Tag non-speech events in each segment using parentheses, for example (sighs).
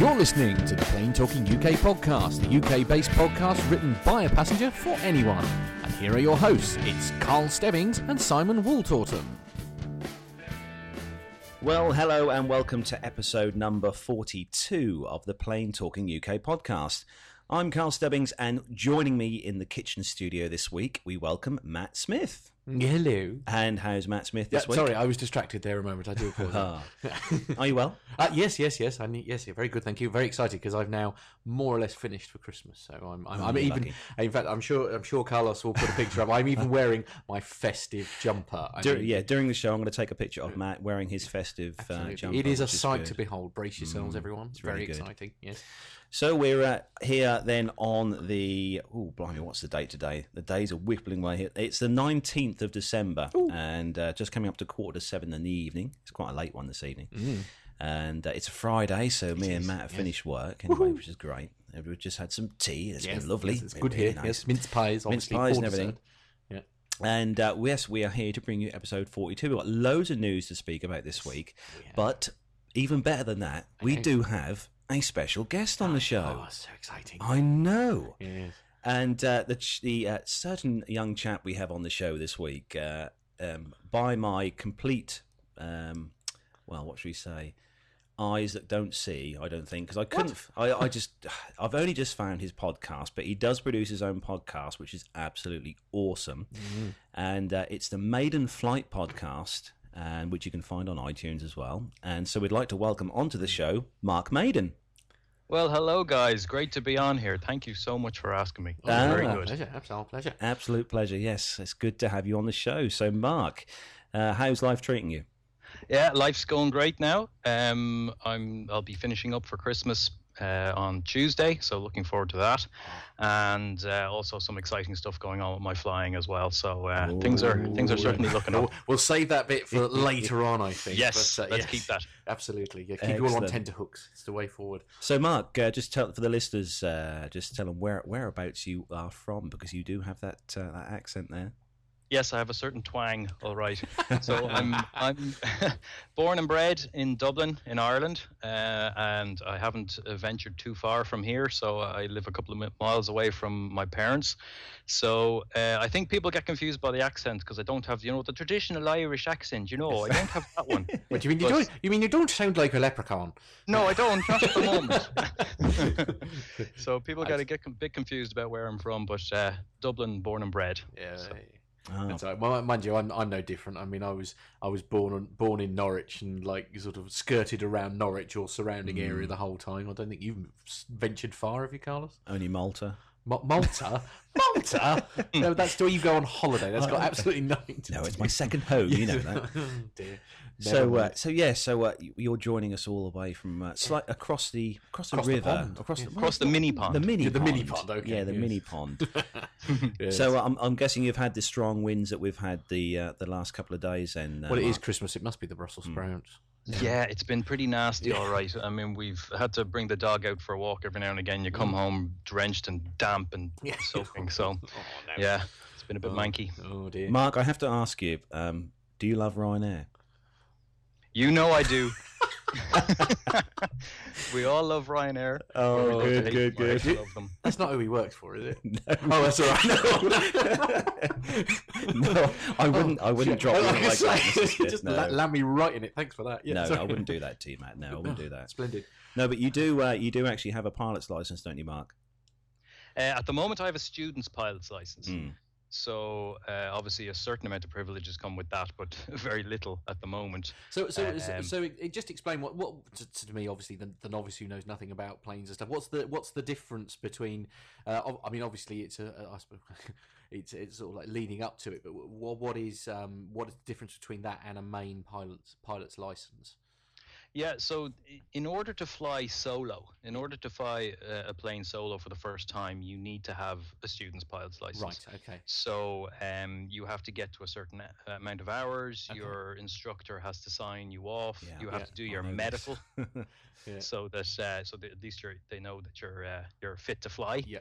You're listening to the Plane Talking UK podcast, the UK based podcast written by a passenger for anyone. And here are your hosts it's Carl Stebbings and Simon Wooltorton. Well, hello and welcome to episode number 42 of the Plane Talking UK podcast. I'm Carl Stebbings, and joining me in the kitchen studio this week, we welcome Matt Smith. Hello. And how's Matt Smith Yeah, this week? sorry, I was distracted there a moment. I do apologize. Ah. Are you well? (laughs) uh, yes, yes, yes. I need, yes, yeah, very good. Thank you. Very excited because I've now more or less finished for Christmas. So I'm, I'm, I'm even. lucky. In fact, I'm sure, I'm sure Carlos will put a picture up. I'm even wearing my festive jumper. Dur- mean, yeah, during the show, I'm going to take a picture of Matt wearing his festive uh, jumper. it is a sight to behold. Brace yourselves, everyone. It's really very good. exciting. Yes. So we're uh, here then on the oh blimey, what's the date today? The days are whippling away here. It's the nineteenth of December, and uh, just coming up to quarter to seven in the evening. It's quite a late one this evening, and uh, it's a Friday, so me and Matt have finished work anyway, which is great. And We've just had some tea. It's Yes, been lovely. yes, It's Been good really here. nice. Yes, mince pies, Mince pies and everything. Yeah. And uh, yes, we are here to bring you episode 42. We've got loads of news to speak about this week. But even better than that, we Okay. do have a special guest on the show. Oh, so exciting. I know. Yes. And uh, the, ch- the uh, certain young chap we have on the show this week, uh, um, by my complete, um, well, what should we say? Eyes that don't see, I don't think, because I couldn't. f- I, I just, (sighs) I've only just found his podcast, but he does produce his own podcast, which is absolutely awesome. And uh, it's the Maiden Flight podcast, and which you can find on iTunes as well. And so we'd like to welcome onto the show Mark Maiden. Well, hello guys. Great to be on here. Thank you so much for asking me. Ah. Very good. Pleasure. Absolute pleasure. Absolute pleasure. Yes, it's good to have you on the show. So, Mark, uh, how's life treating you? Yeah, life's going great now. Um, I'm I'll be finishing up for Christmas uh, on Tuesday, so looking forward to that, and uh, also some exciting stuff going on with my flying as well. So uh, things are things are certainly looking We'll, up. we'll save that bit for (laughs) later on, I think. Yes, but, uh, let's yes, keep that. Absolutely. Yeah, keep you all on Excellent. tenterhooks. It's the way forward. So, Mark, uh, just tell for the listeners, uh, just tell them where whereabouts you are from because you do have that uh, that accent there. Yes, I have a certain twang. All right. (laughs) So I'm I'm (laughs) born and bred in Dublin, in Ireland, uh, and I haven't uh, ventured too far from here. So I live a couple of miles away from my parents. So uh, I think people get confused by the accent because I don't have, you know, the traditional Irish accent. You know, I don't have that one. (laughs) What do you mean? You don't? You mean you don't sound like a leprechaun? No, I don't. Not at the moment. so people got to get a bit confused about where I'm from, but uh, Dublin, born and bred. Yeah. Oh, right. Well, mind you, I'm, I'm no different. I mean, I was I was born on, born in Norwich and like sort of skirted around Norwich or surrounding Mm. area the whole time. I don't think you've ventured far, have you, Carlos? only Malta. Ma- Malta, Malta. (laughs) no, that's where you go on holiday. That's got absolutely (laughs) nothing to No, do. it's my second home. You know that. (laughs) Oh, dear. So, uh, so yeah, so uh, you're joining us all the way from uh, slight across the across the Across the river, pond. across the, Across the mini pond. the mini Yeah, the pond. mini pond, okay, yeah, the yes. mini pond. Yes. So uh, I'm, I'm guessing you've had the strong winds that we've had the uh, the last couple of days. And uh, well, it is Mark. Christmas. It must be the Brussels sprouts. Yeah, it's been pretty nasty, all right. I mean, we've had to bring the dog out for a walk every now and again. You come home drenched and damp and (laughs) Yeah. soaking. So, (laughs) Oh no. yeah, it's been a bit manky. Oh dear. Mark, I have to ask you, um, do you love Ryanair? You know I do. (laughs) we all love Ryanair. Oh, or we love to good, good, good. Love them. That's not who he works for, is it? (laughs) No. Oh, that's all right. (laughs) no, I wouldn't. I wouldn't drop I you like gonna that. say, Mr. Smith, just no. la- land me right in it. Thanks for that. Yeah, no, sorry. I wouldn't do that to you, Matt. No, I wouldn't do that. Splendid. No, but you do. Uh, you do actually have a pilot's license, don't you, Mark? Uh, at the moment, I have a student's pilot's license. Mm. So, uh, obviously, a certain amount of privileges come with that, but (laughs) very little at the moment. So, so, so, Um, so it, it just explain what, what to, to me, obviously, the, the novice who knows nothing about planes and stuff. What's the what's the difference between? Uh, I mean, obviously, it's a, I suppose, (laughs) it's it's sort of like leading up to it. But what what is um what is the difference between that and a main pilot's pilot's license? Yeah, so in order to fly solo, in order to fly uh, a plane solo for the first time, you need to have a student's pilot's license. Right. Okay. So um, you have to get to a certain uh, amount of hours. Okay. Your instructor has to sign you off. Yeah. you have Yeah, to do your medical, (laughs) Yeah. so that uh, so that at least you're, they know that you're uh, you're fit to fly. Yeah.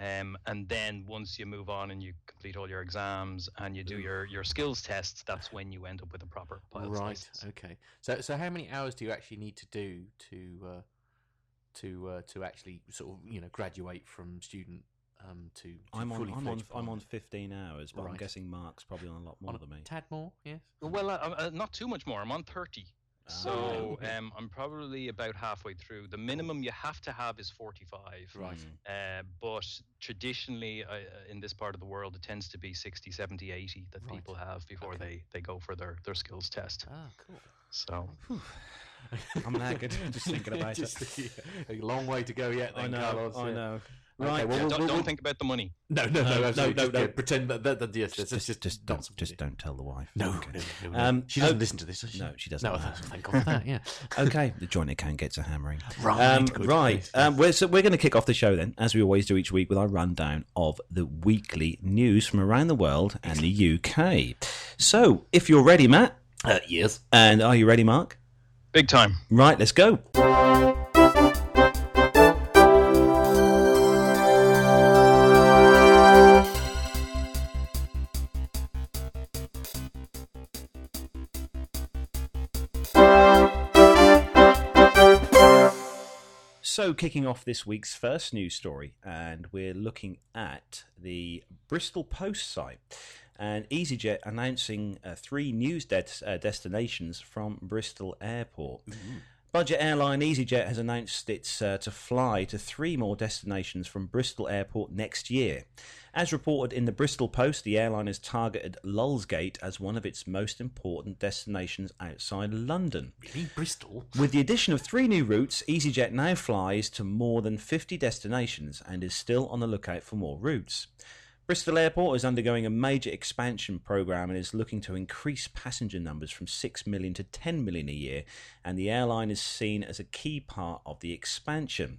Um, and then once you move on and you complete all your exams and you do your, your skills tests, that's when you end up with a proper pilot's right. license. Okay. So, so how many hours do you actually need to do to uh, to uh, to actually sort of you know graduate from student um, to, to I'm on. fully I'm on. I'm on 15 hours, but I'm guessing Mark's probably on a lot more On than me. tad more, yes. Well, uh, uh, not too much more. I'm on 30. Ah, So (laughs) um, I'm probably about halfway through. The minimum you have to have is 45. Right. Mm. Uh, but traditionally, uh, in this part of the world, it tends to be 60, 70, 80 that Right. people have before Okay. they, they go for their, their skills test. Ah, cool. So I'm knackered just (laughs) thinking about it. Just, yeah, (laughs) a long way to go yet. I know. Carlos, I yeah. know. Okay, Right. well, Yeah, we'll- don't, we'll- don't think about the money. No, no, no, No, absolutely. no, just, no. yeah, pretend that, that, that yes, just, that's just, just, nonsense. don't, just don't tell the wife. No, Okay. no, no, no. Um, she doesn't oh, listen to this. Does she? No, she doesn't. No, thank God for that. Yeah. (laughs) okay, the joint account gets a hammering. (laughs) Right, Um, good, right. yes, Um, we're, so we're going to kick off the show then, as we always do each week, with our rundown of the weekly news from around the world and the UK. So, if you're ready, Matt, Uh, yes. and are you ready, Mark? Big time. Right, let's go. So, kicking off this week's first news story, and we're looking at the Bristol Post site and EasyJet announcing uh, three news de- uh, destinations from Bristol Airport. Budget airline EasyJet has announced it's uh, to fly to three more destinations from Bristol Airport next year. As reported in the Bristol Post, the airline has targeted Lulsgate as one of its most important destinations outside London. Really, Bristol. With the addition of three new routes, EasyJet now flies to more than 50 destinations and is still on the lookout for more routes. Bristol Airport is undergoing a major expansion program and is looking to increase passenger numbers from 6 million to 10 million a year, and the airline is seen as a key part of the expansion.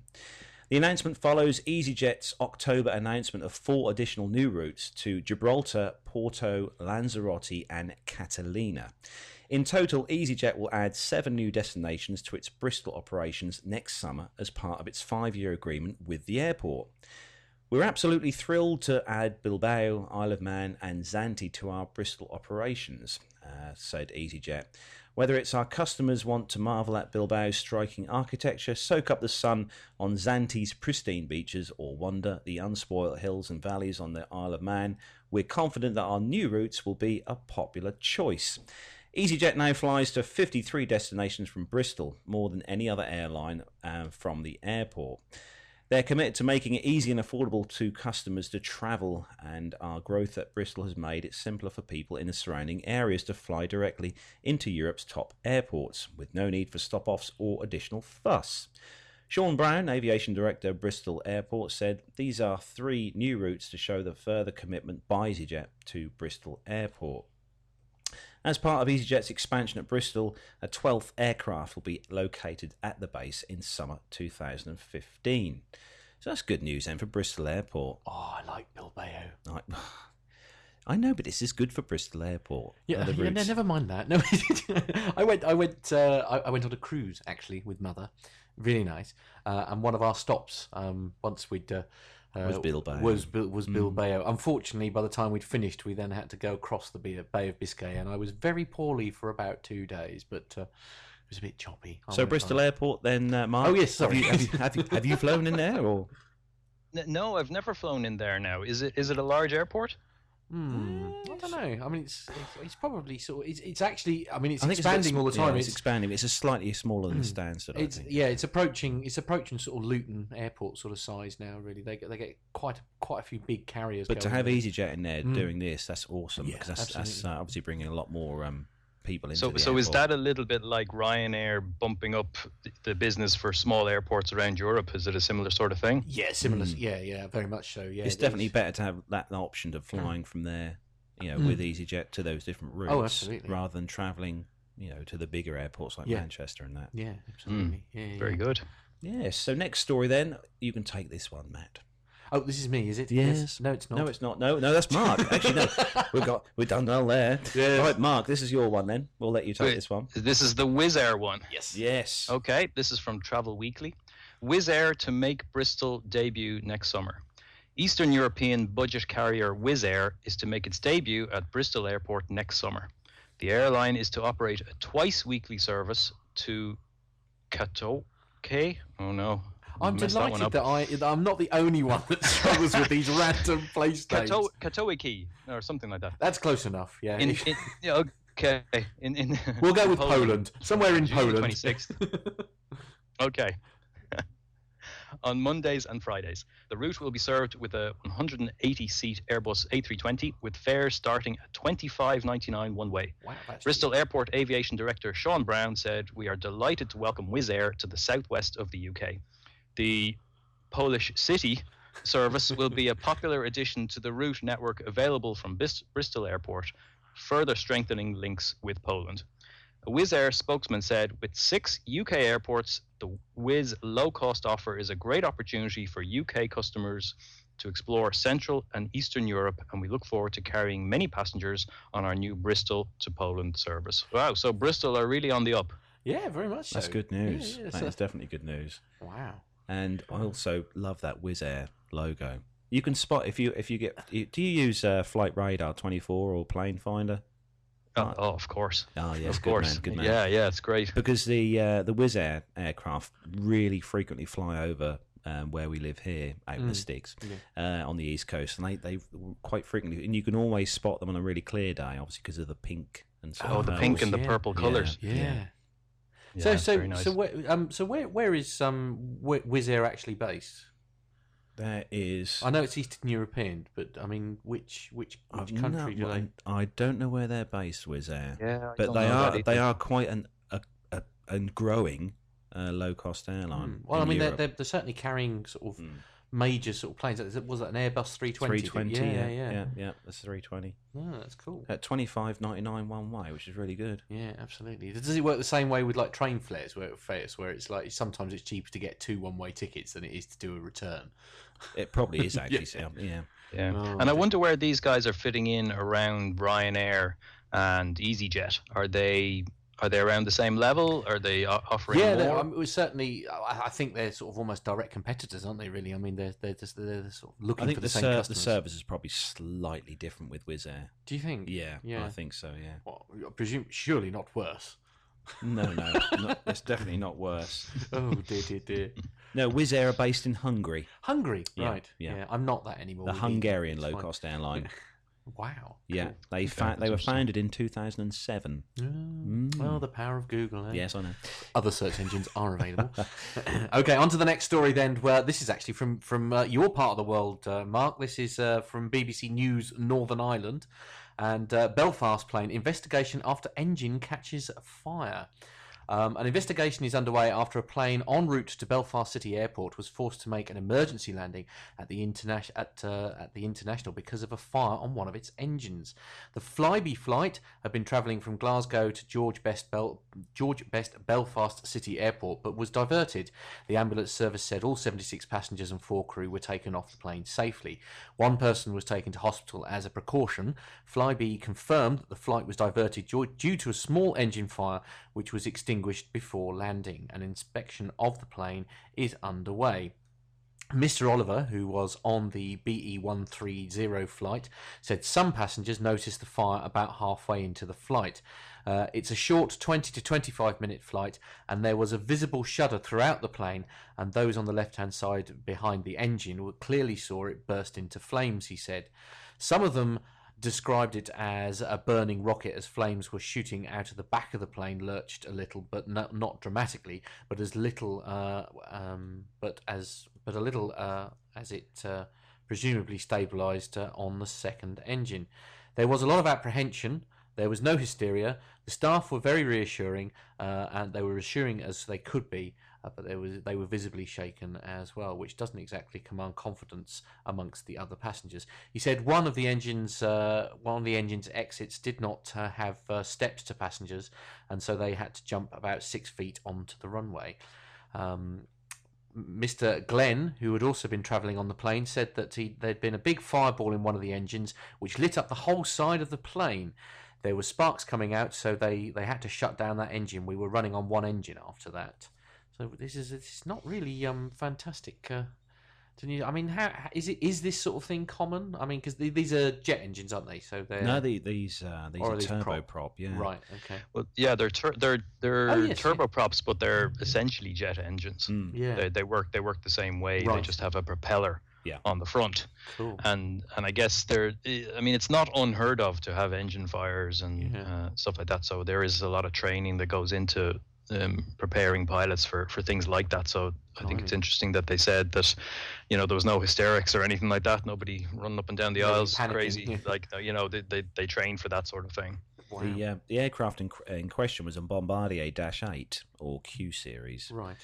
The announcement follows EasyJet's October announcement of four additional new routes to Gibraltar, Porto, Lanzarote, and Catalina. In total, EasyJet will add seven new destinations to its Bristol operations next summer as part of its five year agreement with the airport. We're absolutely thrilled to add Bilbao, Isle of Man, and Zante to our Bristol operations, uh, said EasyJet. Whether it's our customers want to marvel at Bilbao's striking architecture, soak up the sun on Zante's pristine beaches, or wander the unspoilt hills and valleys on the Isle of Man, we're confident that our new routes will be a popular choice. EasyJet now flies to 53 destinations from Bristol, more than any other airline uh, from the airport. They're committed to making it easy and affordable to customers to travel, and our growth at Bristol has made it simpler for people in the surrounding areas to fly directly into Europe's top airports, with no need for stop offs or additional fuss. Sean Brown, Aviation Director Bristol Airport, said these are three new routes to show the further commitment by EasyJet to Bristol Airport. As part of EasyJet's expansion at Bristol, a 12th aircraft will be located at the base in summer 2015. So that's good news then for Bristol Airport. Oh, I like Bilbao. I, (sighs) I know, but this is good for Bristol Airport. Yeah, yeah no, never mind that. (laughs) No, (laughs) I went. I went. Uh, I, I went on a cruise actually with mother. Really nice. Uh, and one of our stops, um, once we'd uh, uh, Was Bilbao. Was Bil- was Mm. Bilbao. Unfortunately, by the time we'd finished, we then had to go across the Bay Bay of Biscay, and I was very poorly for about two days. But uh, it was a bit choppy. I So Bristol lie. Airport then, uh, Mark? Oh, yes, Have you, have, you, have, you, have you flown in there or? (laughs) No, I've never flown in there now. Is it is it a large airport? Hmm. I don't know. I mean, it's it's, it's probably sort. Of, it's it's actually. I mean, it's I think it's expanding all the yeah, time. it's, it's expanding. It's a slightly smaller than Mm. Stansted, I think. yeah, it's approaching it's approaching sort of Luton Airport sort of size now. Really, they get they get quite quite a few big carriers. But to have there. EasyJet in there Mm. doing this, that's awesome Yeah, because that's, that's uh, obviously bringing a lot more um, people into So the so is that a little bit like Ryanair bumping up the business for small airports around Europe? Is it a similar sort of thing? yeah, similar. Mm. Yeah, yeah, very much so. Yeah, it's it definitely is. better to have that option of flying from there, you know, Mm. with EasyJet to those different routes, Oh, absolutely. rather than travelling, you know, to the bigger airports like Yeah. Manchester and that. Yeah, absolutely. Yeah, yeah, Very yeah. good. Yes. So next story, then you can take this one, Matt. Oh, this is me, is it? Yes. No, it's not. No, it's not. No, no, that's Mark. (laughs) Actually, no, we've got we've done well there. Yes. Right, Mark, this is your one. Then we'll let you take Wait. this one. This is the Wizz Air one. yes. Yes. Okay, this is from Travel Weekly. Wizz Air to make Bristol debut next summer. Eastern European budget carrier Wizz Air is to make its debut at Bristol Airport next summer. The airline is to operate a twice weekly service to Kato. Katoke. Oh no. I'm messed that delighted that, I that I'm not the only one that struggles with these (laughs) random place names. Kato- Katowice or something like that. That's close enough. Yeah. In, (laughs) in, yeah, okay. In, in we'll go with Poland. Somewhere in June Poland. 26th. (laughs) Okay. On Mondays and Fridays, the route will be served with a 180-seat Airbus A320 with fares starting at 25.99 one way. Wow, that's Bristol Airport Aviation Director Sean Brown said, "We are delighted to welcome Wizz Air to the southwest of the UK. The Polish city service will be a popular addition to the route network available from Bis- Bristol Airport, further strengthening links with Poland." A Wizz Air spokesman said, "With six UK airports, the Wizz low-cost offer is a great opportunity for UK customers." To explore Central and Eastern Europe, and we look forward to carrying many passengers on our new Bristol to Poland service. Wow, so Bristol are really on the up. Yeah, very much so. That's good news. Yeah, yeah, That so- is definitely good news. wow. And I also love that Wizz Air logo. You can spot if you if you get. Do you use uh, Flight Radar 24 or Plane Finder? Oh, oh, of course, Oh yes, of good course. man, good man. Yeah, yeah, it's great. because the uh, the Wizz Air aircraft really frequently fly over um, where we live here out in the Mm. sticks uh, on the east coast, and they they quite frequently, and you can always spot them on a really clear day, obviously because of the pink and so. Oh, the pink and the yeah. purple Yeah. colours. Yeah. Yeah. Yeah, so so nice. so where um so where where is um Wi- Wizz Air actually based? There is. I know it's Eastern European, but I mean which which I've country no- do they? I don't know where they're based, Wizz Air, yeah, I but they are they are quite an a, a, and growing uh, low cost airline. Hmm. Well, I mean they're, they're they're certainly carrying sort of Mm. Major sort of planes. Was that an Airbus 320? 320, yeah, yeah, yeah, yeah, yeah, that's 320 Oh, ah, that's cool. at 25.99 one way, which is really good. Yeah, absolutely. Does it work the same way with like train fares, where fares, where it's like sometimes it's cheaper to get two one-way tickets than it is to do a return? It probably is (laughs) actually, yeah. yeah. Yeah, Oh, and I wonder where these guys are fitting in around Ryanair and EasyJet. Are they are they around the same level? Are they uh, offering Yeah, they're- more? I mean, it was certainly. I, I think they're sort of almost direct competitors, aren't they? Really, I mean, they're they're just they're sort of looking I think for the, the, same ser- the service is probably slightly different with Wizz Air. Do you think? Yeah, Yeah. I think so. Yeah, Well, I presume surely not worse. no, no, (laughs) not, it's definitely not worse. (laughs) oh dear, dear, dear. No, Wizz Air are based in Hungary, Hungary, Yeah, right? yeah. I'm not that anymore. the Hungarian low cost airline. (laughs) Wow. Yeah, cool. they fa- they were founded in 2007. Mm. Well, the power of Google. Eh? Yes, I know. other search engines are available. (laughs) (laughs) okay, on to the next story then. Where this is actually from from uh, your part of the world, uh, Mark. This is uh, from BBC News Northern Ireland, and uh, Belfast plane investigation after engine catches fire. Um, an investigation is underway after a plane en route to Belfast City Airport was forced to make an emergency landing at the, interna- at, uh, at the international because of a fire on one of its engines. The Flybe flight had been travelling from Glasgow to George Best, Bel- George Best Belfast City Airport, but was diverted. The ambulance service said all 76 passengers and four crew were taken off the plane safely. One person was taken to hospital as a precaution. Flybe confirmed that the flight was diverted due to a small engine fire which was extinguished before landing. An inspection of the plane is underway. Mr. Oliver, who was on the BE 130 flight, said some passengers noticed the fire about halfway into the flight. Uh, it's a short 20 to 25 minute flight, and there was a visible shudder throughout the plane, and those on the left hand side behind the engine clearly saw it burst into flames, he said. Some of them described it as a burning rocket as flames were shooting out of the back of the plane lurched a little but not, not dramatically but as little uh, um, but as but a little uh, as it uh, presumably stabilized uh, on the second engine. There was a lot of apprehension. There was no hysteria. The staff were very reassuring uh, and they were reassuring as they could be uh, but they was they were visibly shaken as well, which doesn't exactly command confidence amongst the other passengers. He said one of the engines uh, one of the engine's exits did not uh, have uh, steps to passengers, and so they had to jump about six feet onto the runway. Um, Mr. Glenn, who had also been travelling on the plane, said that he, there'd been a big fireball in one of the engines, which lit up the whole side of the plane. There were sparks coming out, so they, they had to shut down that engine. We were running on one engine after that. So this is it's not really um fantastic uh, Can you? I mean, how how- is it? Is this sort of thing common? I mean, because these are jet engines, aren't they? So they're No, the, these uh, these are are these turbo prop? prop. Yeah. right. Okay. Well, yeah, they're tur- they're they're Oh, yes, yeah. turboprops, but they're essentially jet engines. Mm. Yeah. They, they work they work the same way. They just have a propeller Yeah. on the front, Cool. and and I guess they're. I mean, it's not unheard of to have engine fires and Yeah. uh, stuff like that. So there is a lot of training that goes into um, preparing pilots for for things like that. So I think it's interesting that they said that, you know, there was no hysterics or anything like that. Nobody running up and down the aisles panicking, crazy. yeah. (laughs) Like uh, you know, they, they they train for that sort of thing. Wow. The uh, the aircraft in, in question was a Bombardier Dash Eight or Q series right.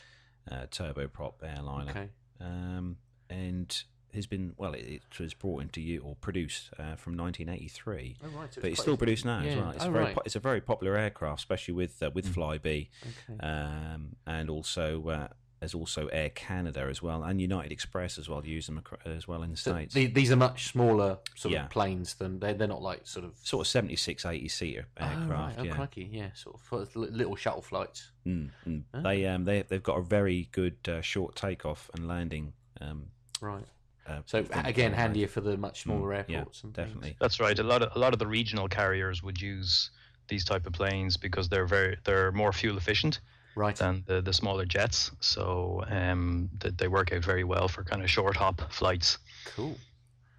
uh, turboprop airliner, Okay. um, and has been well. It, it was brought into you or produced uh, from 1983. Oh right. So But it's still produced now as well. It's Oh, a very right. po- it's a very popular aircraft, especially with uh, with Flybe, Okay. um, and also uh, as also Air Canada as well, and United Express as well use them as well in the So states. the- these are much smaller sort Yeah. of planes than they're they're not like sort of sort of 76, 80 seater Oh, right. aircraft. Oh, yeah. crikey. Yeah. Sort of little shuttle flights. Mm, mm. Ah. They um they they've got a very good uh, short takeoff and landing. Um, Right. Uh, So again, from handier for the much smaller Mm, yeah, airports. and things. definitely. That's right. A lot of a lot of the regional carriers would use these type of planes because they're very they're more fuel efficient Right. than the, the smaller jets. So um, they, they work out very well for kind of short hop flights. Cool.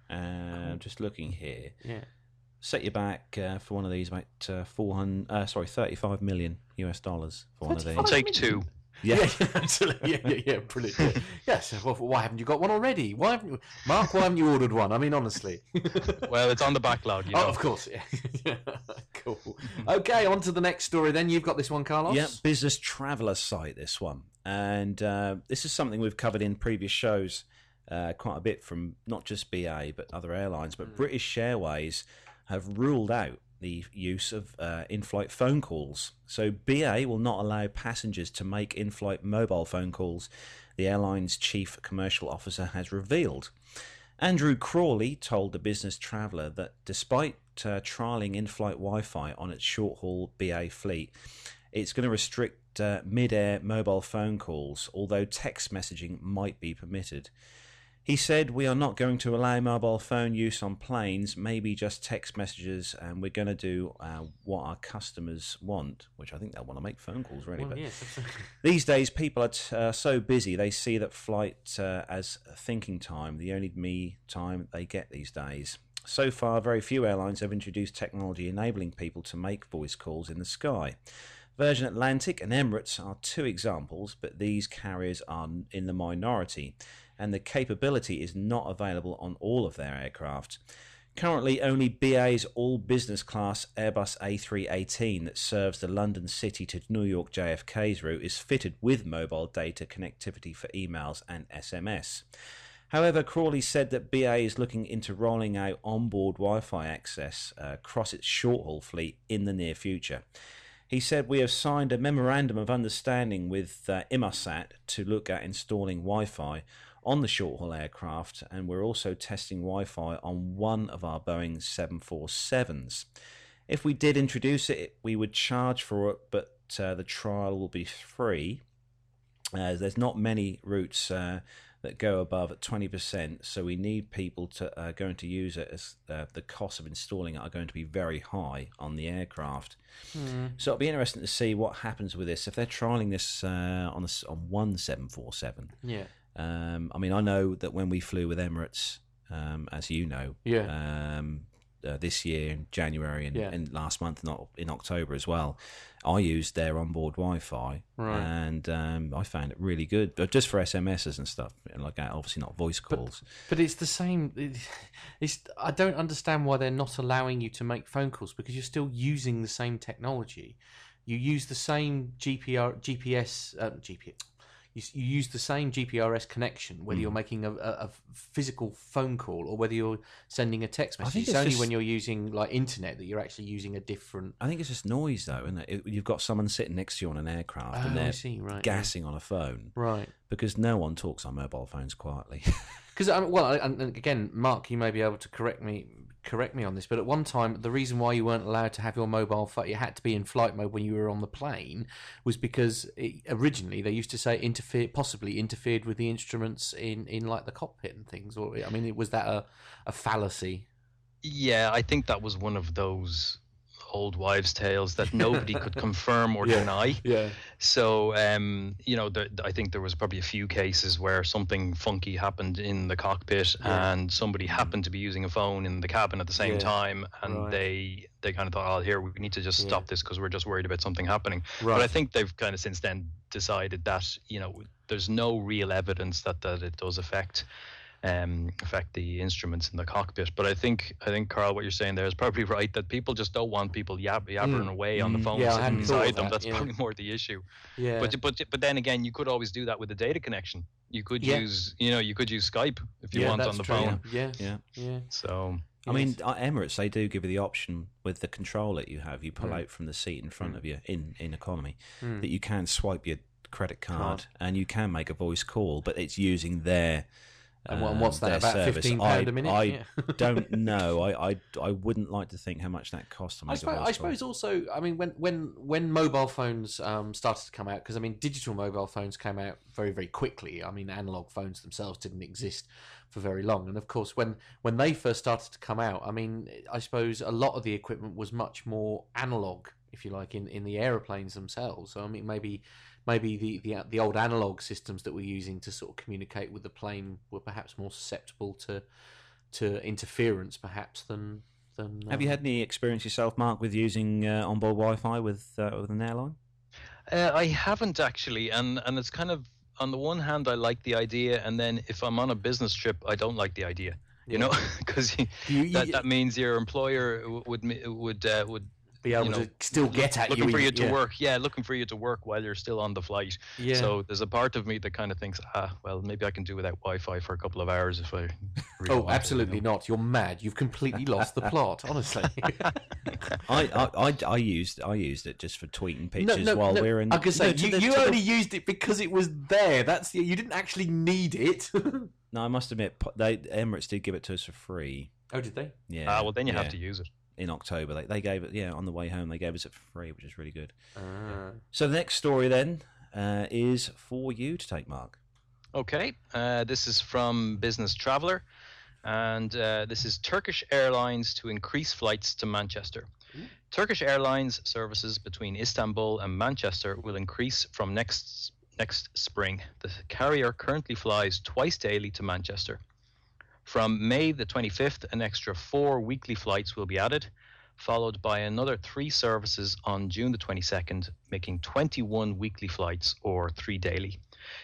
Uh, just looking here, Yeah. set you back uh, for one of these about uh, four hundred. Uh, sorry, thirty-five million US dollars for one of these. I'll take two. Yeah. Yeah, (laughs) yeah, absolutely. Yeah, yeah, yeah, brilliant. Yeah. yes. Well, why haven't you got one already? Why haven't you, Mark? Why haven't you ordered one? I mean, honestly. (laughs) Well, it's on the backlog. You know. Oh, of course. Yeah. yeah. (laughs) Cool. Okay, on to the next story. Then you've got this one, Carlos. Yeah, business traveller site. This one, and uh, this is something we've covered in previous shows uh, quite a bit from not just BA but other airlines. But British Airways have ruled out the use of uh, in-flight phone calls. So BA will not allow passengers to make in-flight mobile phone calls. The airline's chief commercial officer has revealed. Andrew Crawley told the Business Traveller that despite uh, trialling in flight Wi Fi on its short haul BA fleet, it's going to restrict uh, mid air mobile phone calls, although text messaging might be permitted. He said, We are not going to allow mobile phone use on planes, maybe just text messages, and we're going to do uh, what our customers want, which I think they'll want to make phone calls, really. Well, but yes. absolutely. (laughs) these days, people are t- uh, so busy they see that flight uh, as thinking time, the only me time they get these days. So far, very few airlines have introduced technology enabling people to make voice calls in the sky. Virgin Atlantic and Emirates are two examples, but these carriers are in the minority, and the capability is not available on all of their aircraft. Currently, only BA's all business class Airbus A318 that serves the London City to New York JFK's route is fitted with mobile data connectivity for emails and SMS. However, Crawley said that BA is looking into rolling out onboard Wi Fi access uh, across its short haul fleet in the near future. He said, We have signed a memorandum of understanding with uh, Inmarsat to look at installing Wi Fi on the short haul aircraft, and we're also testing Wi Fi on one of our Boeing 747s. If we did introduce it, we would charge for it, but uh, the trial will be free. Uh, there's not many routes uh, that go above at 20%, so we need people to uh, going to use it as uh, the cost of installing it are going to be very high on the aircraft. So it'll be interesting to see what happens with this if they're trialing this uh, on on one 747. Yeah. Um, I mean, I know that when we flew with Emirates, um, as you know, Yeah. um, uh, this year in January and, Yeah. and last month, not in October as well, I used their onboard Wi-Fi, Right. and um, I found it really good, but just for SMSs and stuff, and like that. Obviously, not voice calls. But it's the same. It's I don't understand why they're not allowing you to make phone calls because you're still using the same technology. You use the same GPR, GPS, uh, GPS. You, you use the same GPRS connection whether Hmm. you're making a, a, physical phone call or whether you're sending a text message. It's, it's only just- when you're using like internet that you're actually using a different. I think it's just noise, though, isn't it? It- You've got someone sitting next to you on an aircraft, Oh, and they're see. Right. yeah. gassing on a phone Right. because no one talks on mobile phones quietly. (laughs) Because um, well, and again, Mark, you may be able to correct me correct me on this, but at one time the reason why you weren't allowed to have your mobile phone, you had to be in flight mode when you were on the plane, was because it, originally they used to say interfere, possibly interfered with the instruments in, in like the cockpit and things. Or I mean, was that a, a fallacy? Yeah, I think that was one of those old wives' tales that (laughs) nobody could confirm or Yeah. deny. Yeah, So, um, you know, I think there was probably a few cases where something funky happened in the cockpit, Yeah. and somebody happened to be using a phone in the cabin at the same Yeah. time, and Right. they they kind of thought, "Oh, here we need to just stop this because we're just worried about something happening." right. But I think they've kind of since then decided that you know there's no real evidence that that it does affect um, affect the instruments in the cockpit. But I think I think Carl, what you're saying there is probably (laughs) right that people just don't want people yab- yabbering Mm. away on the Mm. phone Yeah, sitting hadn't thought of inside them. that, That's yeah. probably more the issue. yeah, But but but then again, you could always do that with a data connection. You could Yeah. use you know you could use Skype if you yeah, want on the true, phone. Yeah, Yeah. yeah. So I mean, uh, Emirates they do give you the option with the control that you have. You pull Mm. out from the seat in front Mm. of you in in economy Mm. that you can swipe your credit card, Card. and you can make a voice call, but it's using their. And what- um, what's that about? service. Fifteen pound a minute? I Yeah. (laughs) don't (laughs) know. I, I I wouldn't like to think how much that make I suppose, I suppose also, I mean, when when when mobile phones um, started to come out, because I mean, digital mobile phones came out very very quickly. I mean, analog phones themselves didn't exist for very long, and of course, when when they first started to come out, I mean, I suppose a lot of the equipment was much more analog, if you like, in, in the aeroplanes themselves. So I mean, maybe maybe the, the the old analog systems that we're using to sort of communicate with the plane were perhaps more susceptible to to interference, perhaps than than. Have you had any experience yourself, Mark, with using uh, onboard Wi-Fi with uh, with an airline? Uh, I haven't actually, and and it's kind of on the one hand I like the idea, and then if I'm on a business trip, I don't like the idea. You Yeah. know, (laughs) because You- you- that that means your employer w- would would uh, would be able you know, to still get at looking you. Looking for you to yeah. work. Yeah, looking for you to work while you're still on the flight. Yeah. So there's a part of me that kind of thinks, ah, well, maybe I can do without Wi-Fi for a couple of hours if I. (laughs) Really oh, want to, you absolutely know. not. You're mad. You've completely lost the plot. Honestly. (laughs) I, I, I, I used I used it just for tweeting pictures while no, we're in. I could say no, you, the- you to the- only used it because it was there. That's the, you didn't actually need it. (laughs) No, I must admit, po- they Emirates did give it to us for free. oh, did they? Yeah. Ah, well, then you yeah, have to use it. In October. They, they gave it. Yeah, on the way home, they gave us it for free, which is really good. Ah. So the next story then uh, is for you to take, Mark. Okay, uh, this is from Business Traveller, and uh, this is Turkish Airlines to increase flights to Manchester. Turkish Airlines services between Istanbul and Manchester will increase from next next spring. The carrier currently flies twice daily to Manchester. From May the 25th, an extra four weekly flights will be added, followed by another three services on June the 22nd, making 21 weekly flights or three daily.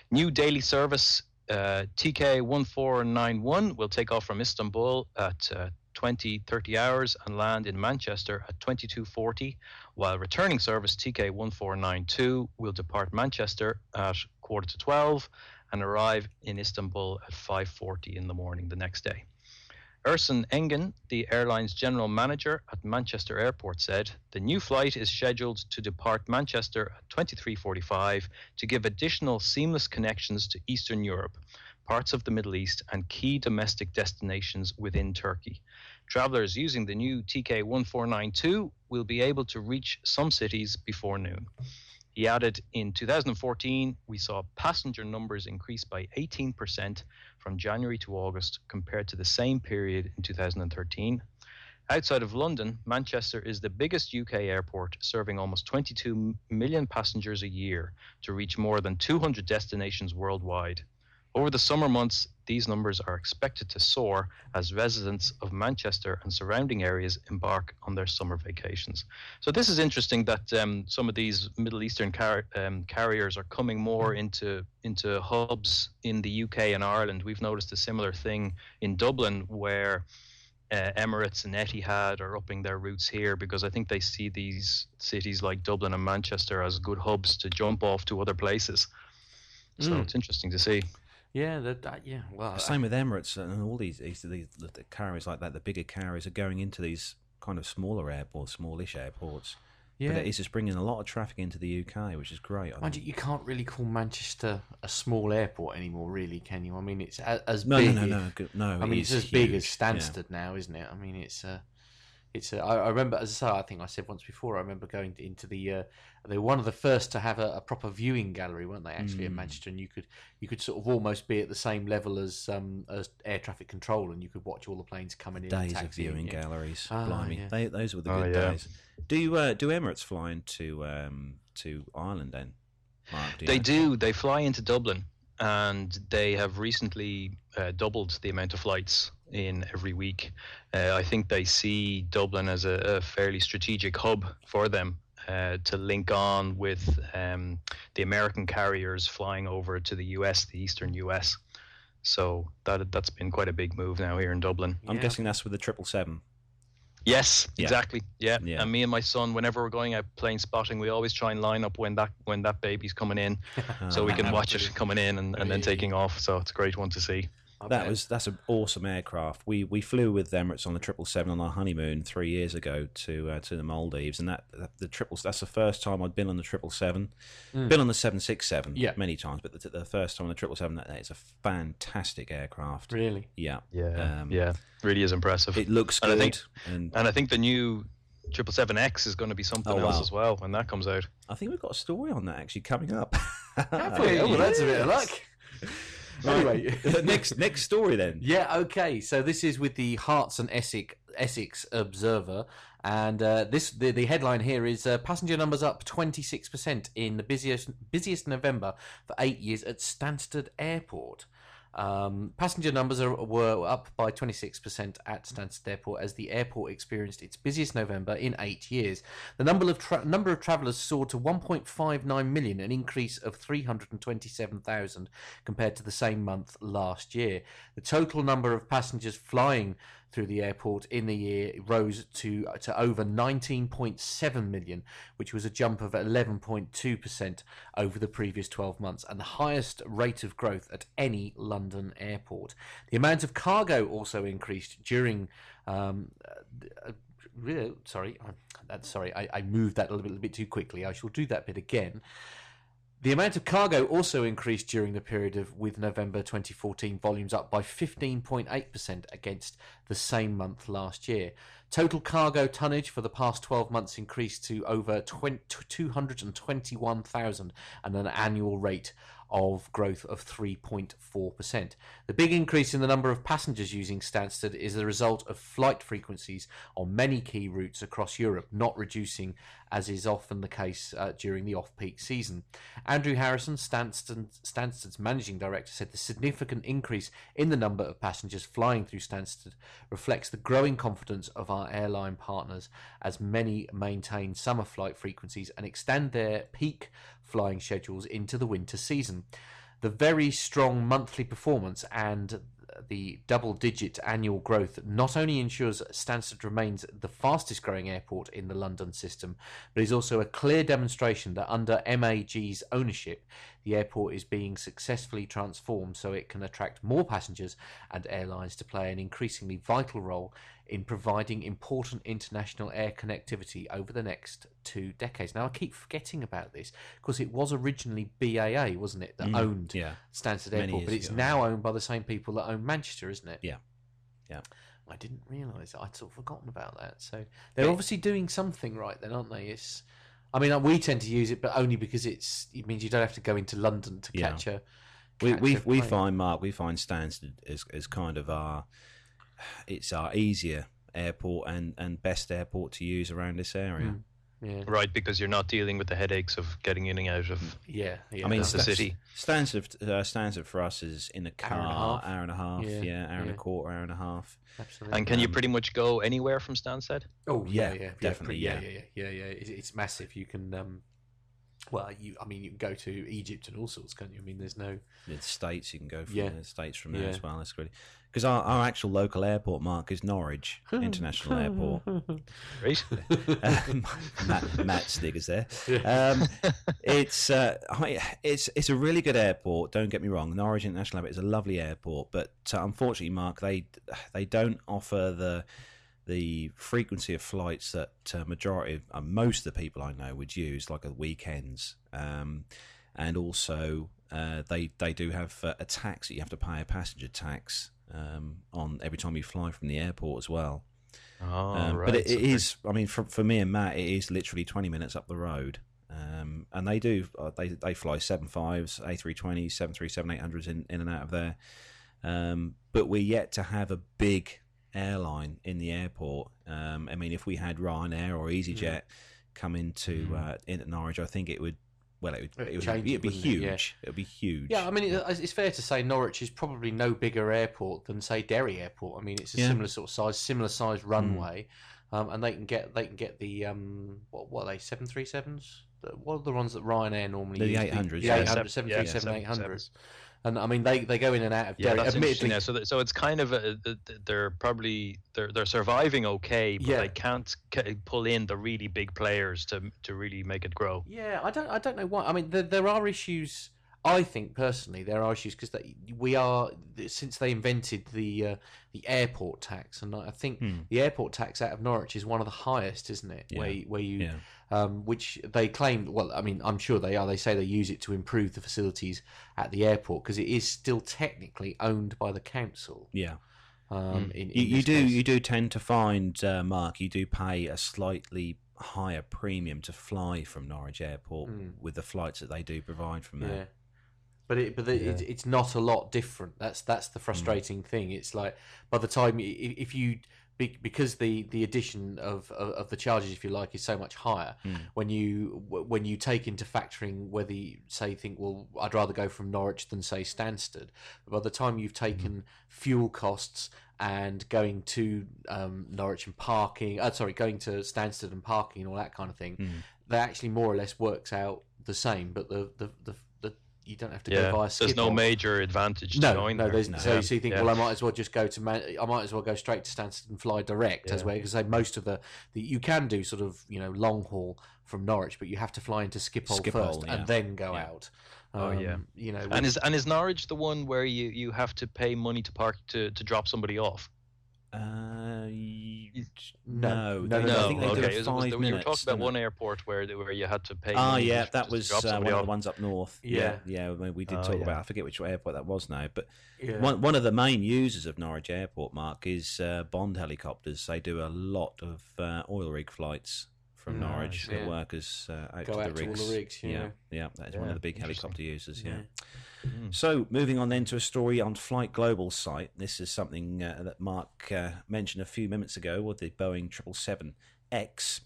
New daily service uh, TK 1491 will take off from Istanbul at uh, 20 30 hours and land in Manchester at 2240, while returning service TK 1492 will depart Manchester at quarter to 12 and arrive in Istanbul at 5:40 in the morning the next day. Ersin Engen, the airline's general manager at Manchester Airport, said the new flight is scheduled to depart Manchester at 23:45 to give additional seamless connections to Eastern Europe, parts of the Middle East, and key domestic destinations within Turkey. Travelers using the new TK 1492 will be able to reach some cities before noon. He added, in 2014, we saw passenger numbers increase by 18% from January to August compared to the same period in 2013. Outside of London, Manchester is the biggest UK airport, serving almost 22 million passengers a year to reach more than 200 destinations worldwide. Over the summer months, these numbers are expected to soar as residents of Manchester and surrounding areas embark on their summer vacations. So this is interesting that um, some of these Middle Eastern car- um, carriers are coming more into into hubs in the UK and Ireland. We've noticed a similar thing in Dublin where uh, Emirates and Etihad are upping their routes here because I think they see these cities like Dublin and Manchester as good hubs to jump off to other places. So Mm. it's interesting to see. Yeah, that, that yeah. Well, the Same with Emirates and all these, these, these the, the carriers like that. The bigger carriers are going into these kind of smaller airports, smallish airports, Yeah. But it is just bringing a lot of traffic into the UK, which is great. I Mind you, you can't really call Manchester a small airport anymore, really, can you? I mean, it's a- as No, big. no, no, no, no. I mean, it's as big as Stansted now, isn't it? I mean, it's uh, it's. Uh, I, I remember, as I say, I think I said once before. I remember going into the. Uh, they were one of the first to have a, a proper viewing gallery, weren't they? Actually, in Mm. Manchester, and you could you could sort of almost be at the same level as um, as air traffic control, and you could watch all the planes coming in. and Days of taxiing, viewing yeah. galleries. Ah, Blimey, yeah. they, those were the Oh, good yeah. days. Do you, uh, do Emirates fly into um, to Ireland then? Mark, do They know? do. They fly into Dublin, and they have recently uh, doubled the amount of flights in every week. Uh, I think they see Dublin as a, a fairly strategic hub for them uh, to link on with um, the American carriers flying over to the US, the eastern US. So that that's been quite a big move now here in Dublin. I'm Yeah. guessing that's with the triple seven. Yes, Yeah. exactly. Yeah. Yeah. and me and my son, whenever we're going out playing spotting, we always try and line up when that when that baby's coming in, (laughs) so we can watch it coming in and, and then taking off. So it's a great one to see. I That bet. was that's an awesome aircraft. We we flew with Emirates on the triple seven on our honeymoon three years ago to uh, to the Maldives, and that the triple that's the first time I'd been on the triple seven. Mm. Been on the seven six seven Yeah. many times, but the, the first time on the triple seven, that, that is a fantastic aircraft. really. Yeah, Yeah, Um, yeah, really is impressive. it looks And I good, think- and and I think the new triple seven X is going to be something Oh, else wow. as well when that comes out. I think we've got a story on that actually coming up. Have (laughs) we? Oh, well, that's a bit of luck. (laughs) Anyway, (laughs) next next story then. Yeah, okay. So this is with the Herts and Essex Essex Observer, and uh, this the, the headline here is uh, passenger numbers up twenty six percent in the busiest busiest November for eight years at Stansted Airport. Um, passenger numbers are, were up by 26% at Stansted Airport as the airport experienced its busiest November in eight years. The number of tra- number of travellers soared to 1.59 million, an increase of 327,000 compared to the same month last year. The total number of passengers flying through the airport in the year rose to to over 19.7 million, which was a jump of 11.2% over the previous 12 months and the highest rate of growth at any London airport. The amount of cargo also increased during. Um, uh, uh, sorry, I- that's sorry. I, I moved that a little bit, bit too quickly. I shall do that bit again. The amount of cargo also increased during the period of with November 2014 volumes up by 15.8% against the same month last year. Total cargo tonnage for the past 12 months increased to over 20, 221,000 and an annual rate of growth of 3.4%. The big increase in the number of passengers using Stansted is the result of flight frequencies on many key routes across Europe, not reducing as is often the case uh, during the off peak season. Andrew Harrison, Stansted, Stansted's managing director, said the significant increase in the number of passengers flying through Stansted reflects the growing confidence of our airline partners as many maintain summer flight frequencies and extend their peak flying schedules into the winter season. The very strong monthly performance and the double digit annual growth not only ensures Stansted remains the fastest growing airport in the London system, but is also a clear demonstration that under MAG's ownership, the airport is being successfully transformed so it can attract more passengers and airlines to play an increasingly vital role in providing important international air connectivity over the next two decades. Now, I keep forgetting about this because it was originally BAA, wasn't it, that mm, owned Yeah, Stansted Many Airport, but it's ago, now owned by the same people that own Manchester, isn't it? Yeah. Yeah. I didn't realise that. I'd sort of forgotten about that. So they're obviously doing something right then, aren't they? It's, I mean, we tend to use it, but only because it's it means you don't have to go into London to Yeah. catch a. we catch we, a we find Mark we find Stansted as as kind of our it's our easier airport and and best airport to use around this area. Mm. Yeah, Right, because you're not dealing with the headaches of getting in and out of. yeah, yeah. I mean, That's the city. Stansted uh, Stansted for us is in a car and a half. hour and a half, Yeah, yeah, hour and a quarter, hour and a half. absolutely. And can you Um, pretty much go anywhere from Stansted? Oh yeah, Yeah, yeah, yeah, definitely, Yeah, yeah. yeah, yeah, yeah, yeah. It's, it's massive. You can, um, well, you. I mean, you can go to Egypt and all sorts, can't you? I mean, there's no. The states you can go from Yeah. the states from there Yeah. as well. That's great because our, our actual local airport, Mark, is Norwich (laughs) International Airport. (laughs) Right? Um, (laughs) Matt, Matt Stiggers there. Um, it's uh, I, it's it's a really good airport. Don't get me wrong. Norwich International Airport is a lovely airport, but uh, unfortunately, Mark, they they don't offer the the frequency of flights that uh, majority, uh, most of the people I know would use, like at weekends, um, and also uh, they they do have uh, a tax that you have to pay a passenger tax um, on every time you fly from the airport as well. Oh, Um, right. But it, it is, I mean, for, for me and Matt, it is literally 20 minutes up the road. Um, and they do, uh, they, they fly 75s, A320s, 737 800s in, in and out of there. Um, but we're yet to have a big airline in the airport. Um, I mean, if we had Ryanair or EasyJet come into, uh, into Norwich, I think it would, well, it would, It'd it would change it, it'd be wouldn't it? huge. Yeah. It would be huge. Yeah, I mean, it, it's fair to say Norwich is probably no bigger airport than say Derry Airport. I mean, it's a Yeah. similar sort of size, similar size runway, um, and they can get they can get the um, what what are they seven three sevens? What are the ones that Ryanair normally The use? 800s, the yeah. 800, Seven- 737 yeah, 800s. And I mean, they, they go in and out of Yeah, Derry. that's Admittedly. Yeah, so, so it's kind of a, th- th- they're probably they're they're surviving okay, but Yeah. they can't c- pull in the really big players to to really make it grow. Yeah, I don't. I don't know why. I mean, there, there are issues. I think personally, there are issues because we are since they invented the uh, the airport tax, and I think Hmm. the airport tax out of Norwich is one of the highest, isn't it? Yeah. Where where you, Yeah. um, which they claim. Well, I mean, I'm sure they are. They say they use it to improve the facilities at the airport because it is still technically owned by the council. Yeah. Um, in, Hmm. You, you do case. you do tend to find uh, Mark you do pay a slightly higher premium to fly from Norwich Airport Mm. with the flights that they do provide from Yeah. But it, but the, it, it's not a lot different. That's that's Hmm. the frustrating thing. It's like by the time if you because the the addition of, of of the charges, if you like, is so much higher. Mm. When you when you take into factoring whether you say think, well, I'd rather go from Norwich than say Stansted. By the time you've Hmm. taken fuel costs and going to um, Norwich and parking, uh, sorry, going to Stansted and parking and all that kind of thing, Mm. that actually more or less works out the same. But the, the, the you don't have to Yeah, go via there's no Schiphol. major advantage to No, going no, there. there's, No. so, so you think, Yeah. well, I might as well just go to Man- I might as well go straight to Stansted and fly direct as well because most of the, the you can do sort of you know long haul from Norwich, but you have to fly into Schiphol, Schiphol, first yeah. and then go Yeah. out. Oh, yeah. Um, you know, And is and is Norwich the one where you, you have to pay money to park to, to drop somebody off? Uh, y- No, no, no, they- no, I think they okay. do It was- was five minutes. you were talking about one airport where where you had to pay. Ah, yeah, just- that was drop uh, one somebody of the ones up north. Yeah. yeah, we we did Oh, talk yeah. about. I forget which airport that was now, but yeah. one one of the main users of Norwich Airport, Mark, is uh, Bond helicopters. They do a lot of uh, oil rig flights from Nice, Norwich. yeah. The workers uh, out Go to out the to all rigs. the rigs, yeah, yeah. yeah, that is one of the big helicopter users. yeah. Mm. So, moving on then to a story on Flight Global's site. This is something uh, that Mark uh, mentioned a few minutes ago with the Boeing 777X.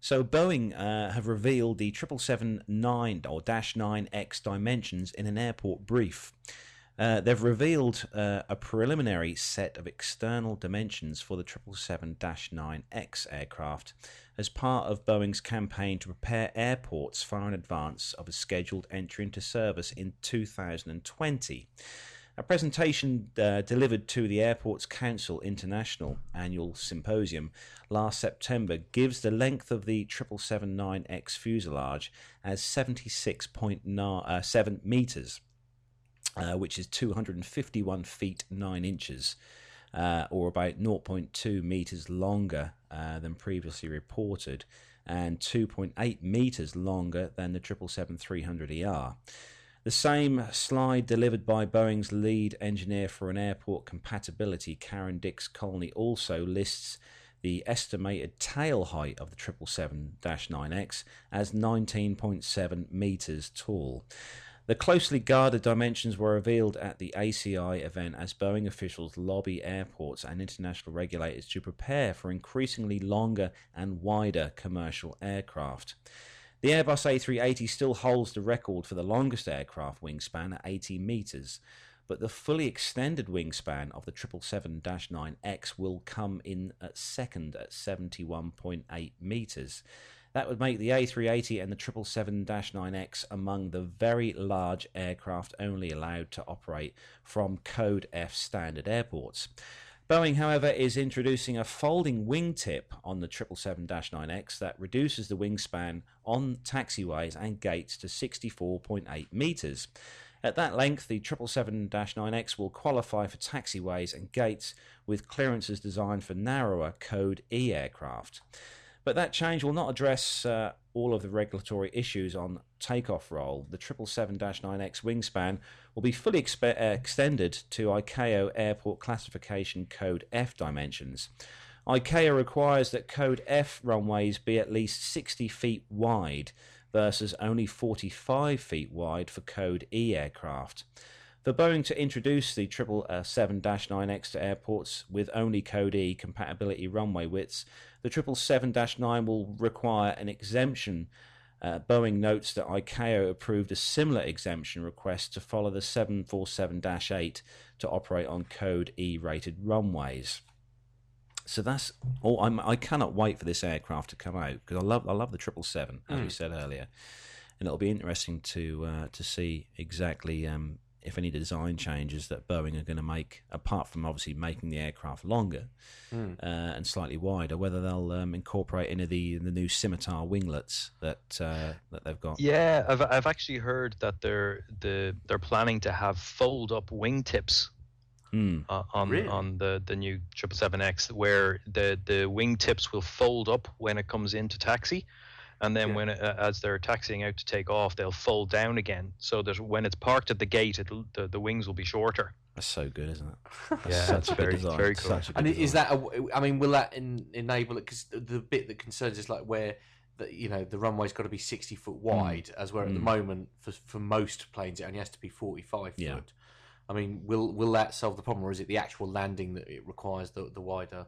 So, Boeing uh, have revealed the 777-9 or Dash 9X dimensions in an airport brief. Uh, they've revealed uh, a preliminary set of external dimensions for the 777-9X aircraft as part of Boeing's campaign to prepare airports far in advance of a scheduled entry into service in 2020. A presentation uh, delivered to the Airports Council International annual symposium last September gives the length of the 777-9X fuselage as 76.7 metres uh, which is 251 feet 9 inches, uh, or about 0.2 meters longer uh, than previously reported, and 2.8 meters longer than the 777-300ER. The same slide delivered by Boeing's lead engineer for an airport compatibility, Karen Dix Colney, also lists the estimated tail height of the 777-9X as 19.7 meters tall. The closely guarded dimensions were revealed at the ACI event as Boeing officials lobby airports and international regulators to prepare for increasingly longer and wider commercial aircraft. The Airbus A380 still holds the record for the longest aircraft wingspan at 80 metres, but the fully extended wingspan of the 777-9X will come in at second at 71.8 metres. That would make the A380 and the 777-9X among the very large aircraft only allowed to operate from Code F standard airports. Boeing, however, is introducing a folding wingtip on the 777-9X that reduces the wingspan on taxiways and gates to 64.8 metres. At that length, the 777-9X will qualify for taxiways and gates with clearances designed for narrower Code E aircraft. But that change will not address uh, all of the regulatory issues on takeoff roll. The 777-9X wingspan will be fully uh, extended to ICAO Airport Classification Code F dimensions. ICAO requires that Code F runways be at least 60 feet wide versus only 45 feet wide for Code E aircraft. For Boeing to introduce the 777-9X to airports with only Code E compatibility runway widths, the 777-9 will require an exemption. Uh, Boeing notes that ICAO approved a similar exemption request to follow the 747-8 to operate on Code E rated runways. So that's all. I'm, I cannot wait for this aircraft to come out because I love I love the triple seven as we said earlier, and it'll be interesting to uh, to see exactly um, if any design changes that Boeing are going to make, apart from obviously making the aircraft longer uh, and slightly wider, whether they'll um, incorporate any of the the new scimitar winglets that uh, that they've got. Yeah, I've I've actually heard that they're the they're planning to have fold up wingtips Hmm. uh, on Really? on the the new 777X, where the the wingtips will fold up when it comes into taxi, and then Yeah. when it, uh, as they're taxiing out to take off, they'll fold down again, so that when it's parked at the gate, it'll, the the wings will be shorter. That's so good, isn't it? (laughs) Yeah, Such it's a good very design, very cool. good And i- is that? A, I mean, will that en- enable it? Because the, the bit that concerns is like where the you know the runway's got to be sixty foot Hmm. wide, as where at the moment for for most planes it only has to be forty five Yeah. foot. I mean, will will that solve the problem, or is it the actual landing that it requires the the wider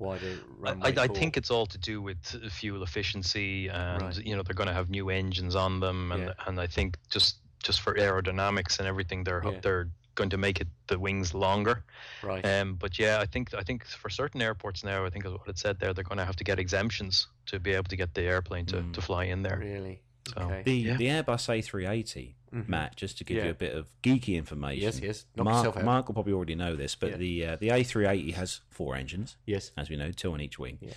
wider I? I, I think it's all to do with fuel efficiency, and Right. you know they're going to have new engines on them, and Yeah. and I think just just for aerodynamics and everything, they're Yeah. they're going to make it the wings longer. right. Um, but yeah, I think I think for certain airports now, I think is what it said there, they're going to have to get exemptions to be able to get the airplane to, Mm. to fly in there. really. So, Okay. The Yeah. the Airbus A380, Mhm. Matt, just to give Yeah. you a bit of geeky information. Yes, yes. Knock Mark, yourself out. Mark will probably already know this, but Yeah. the uh, the A380 has four engines, Yes. as we know, two on each wing. Yeah.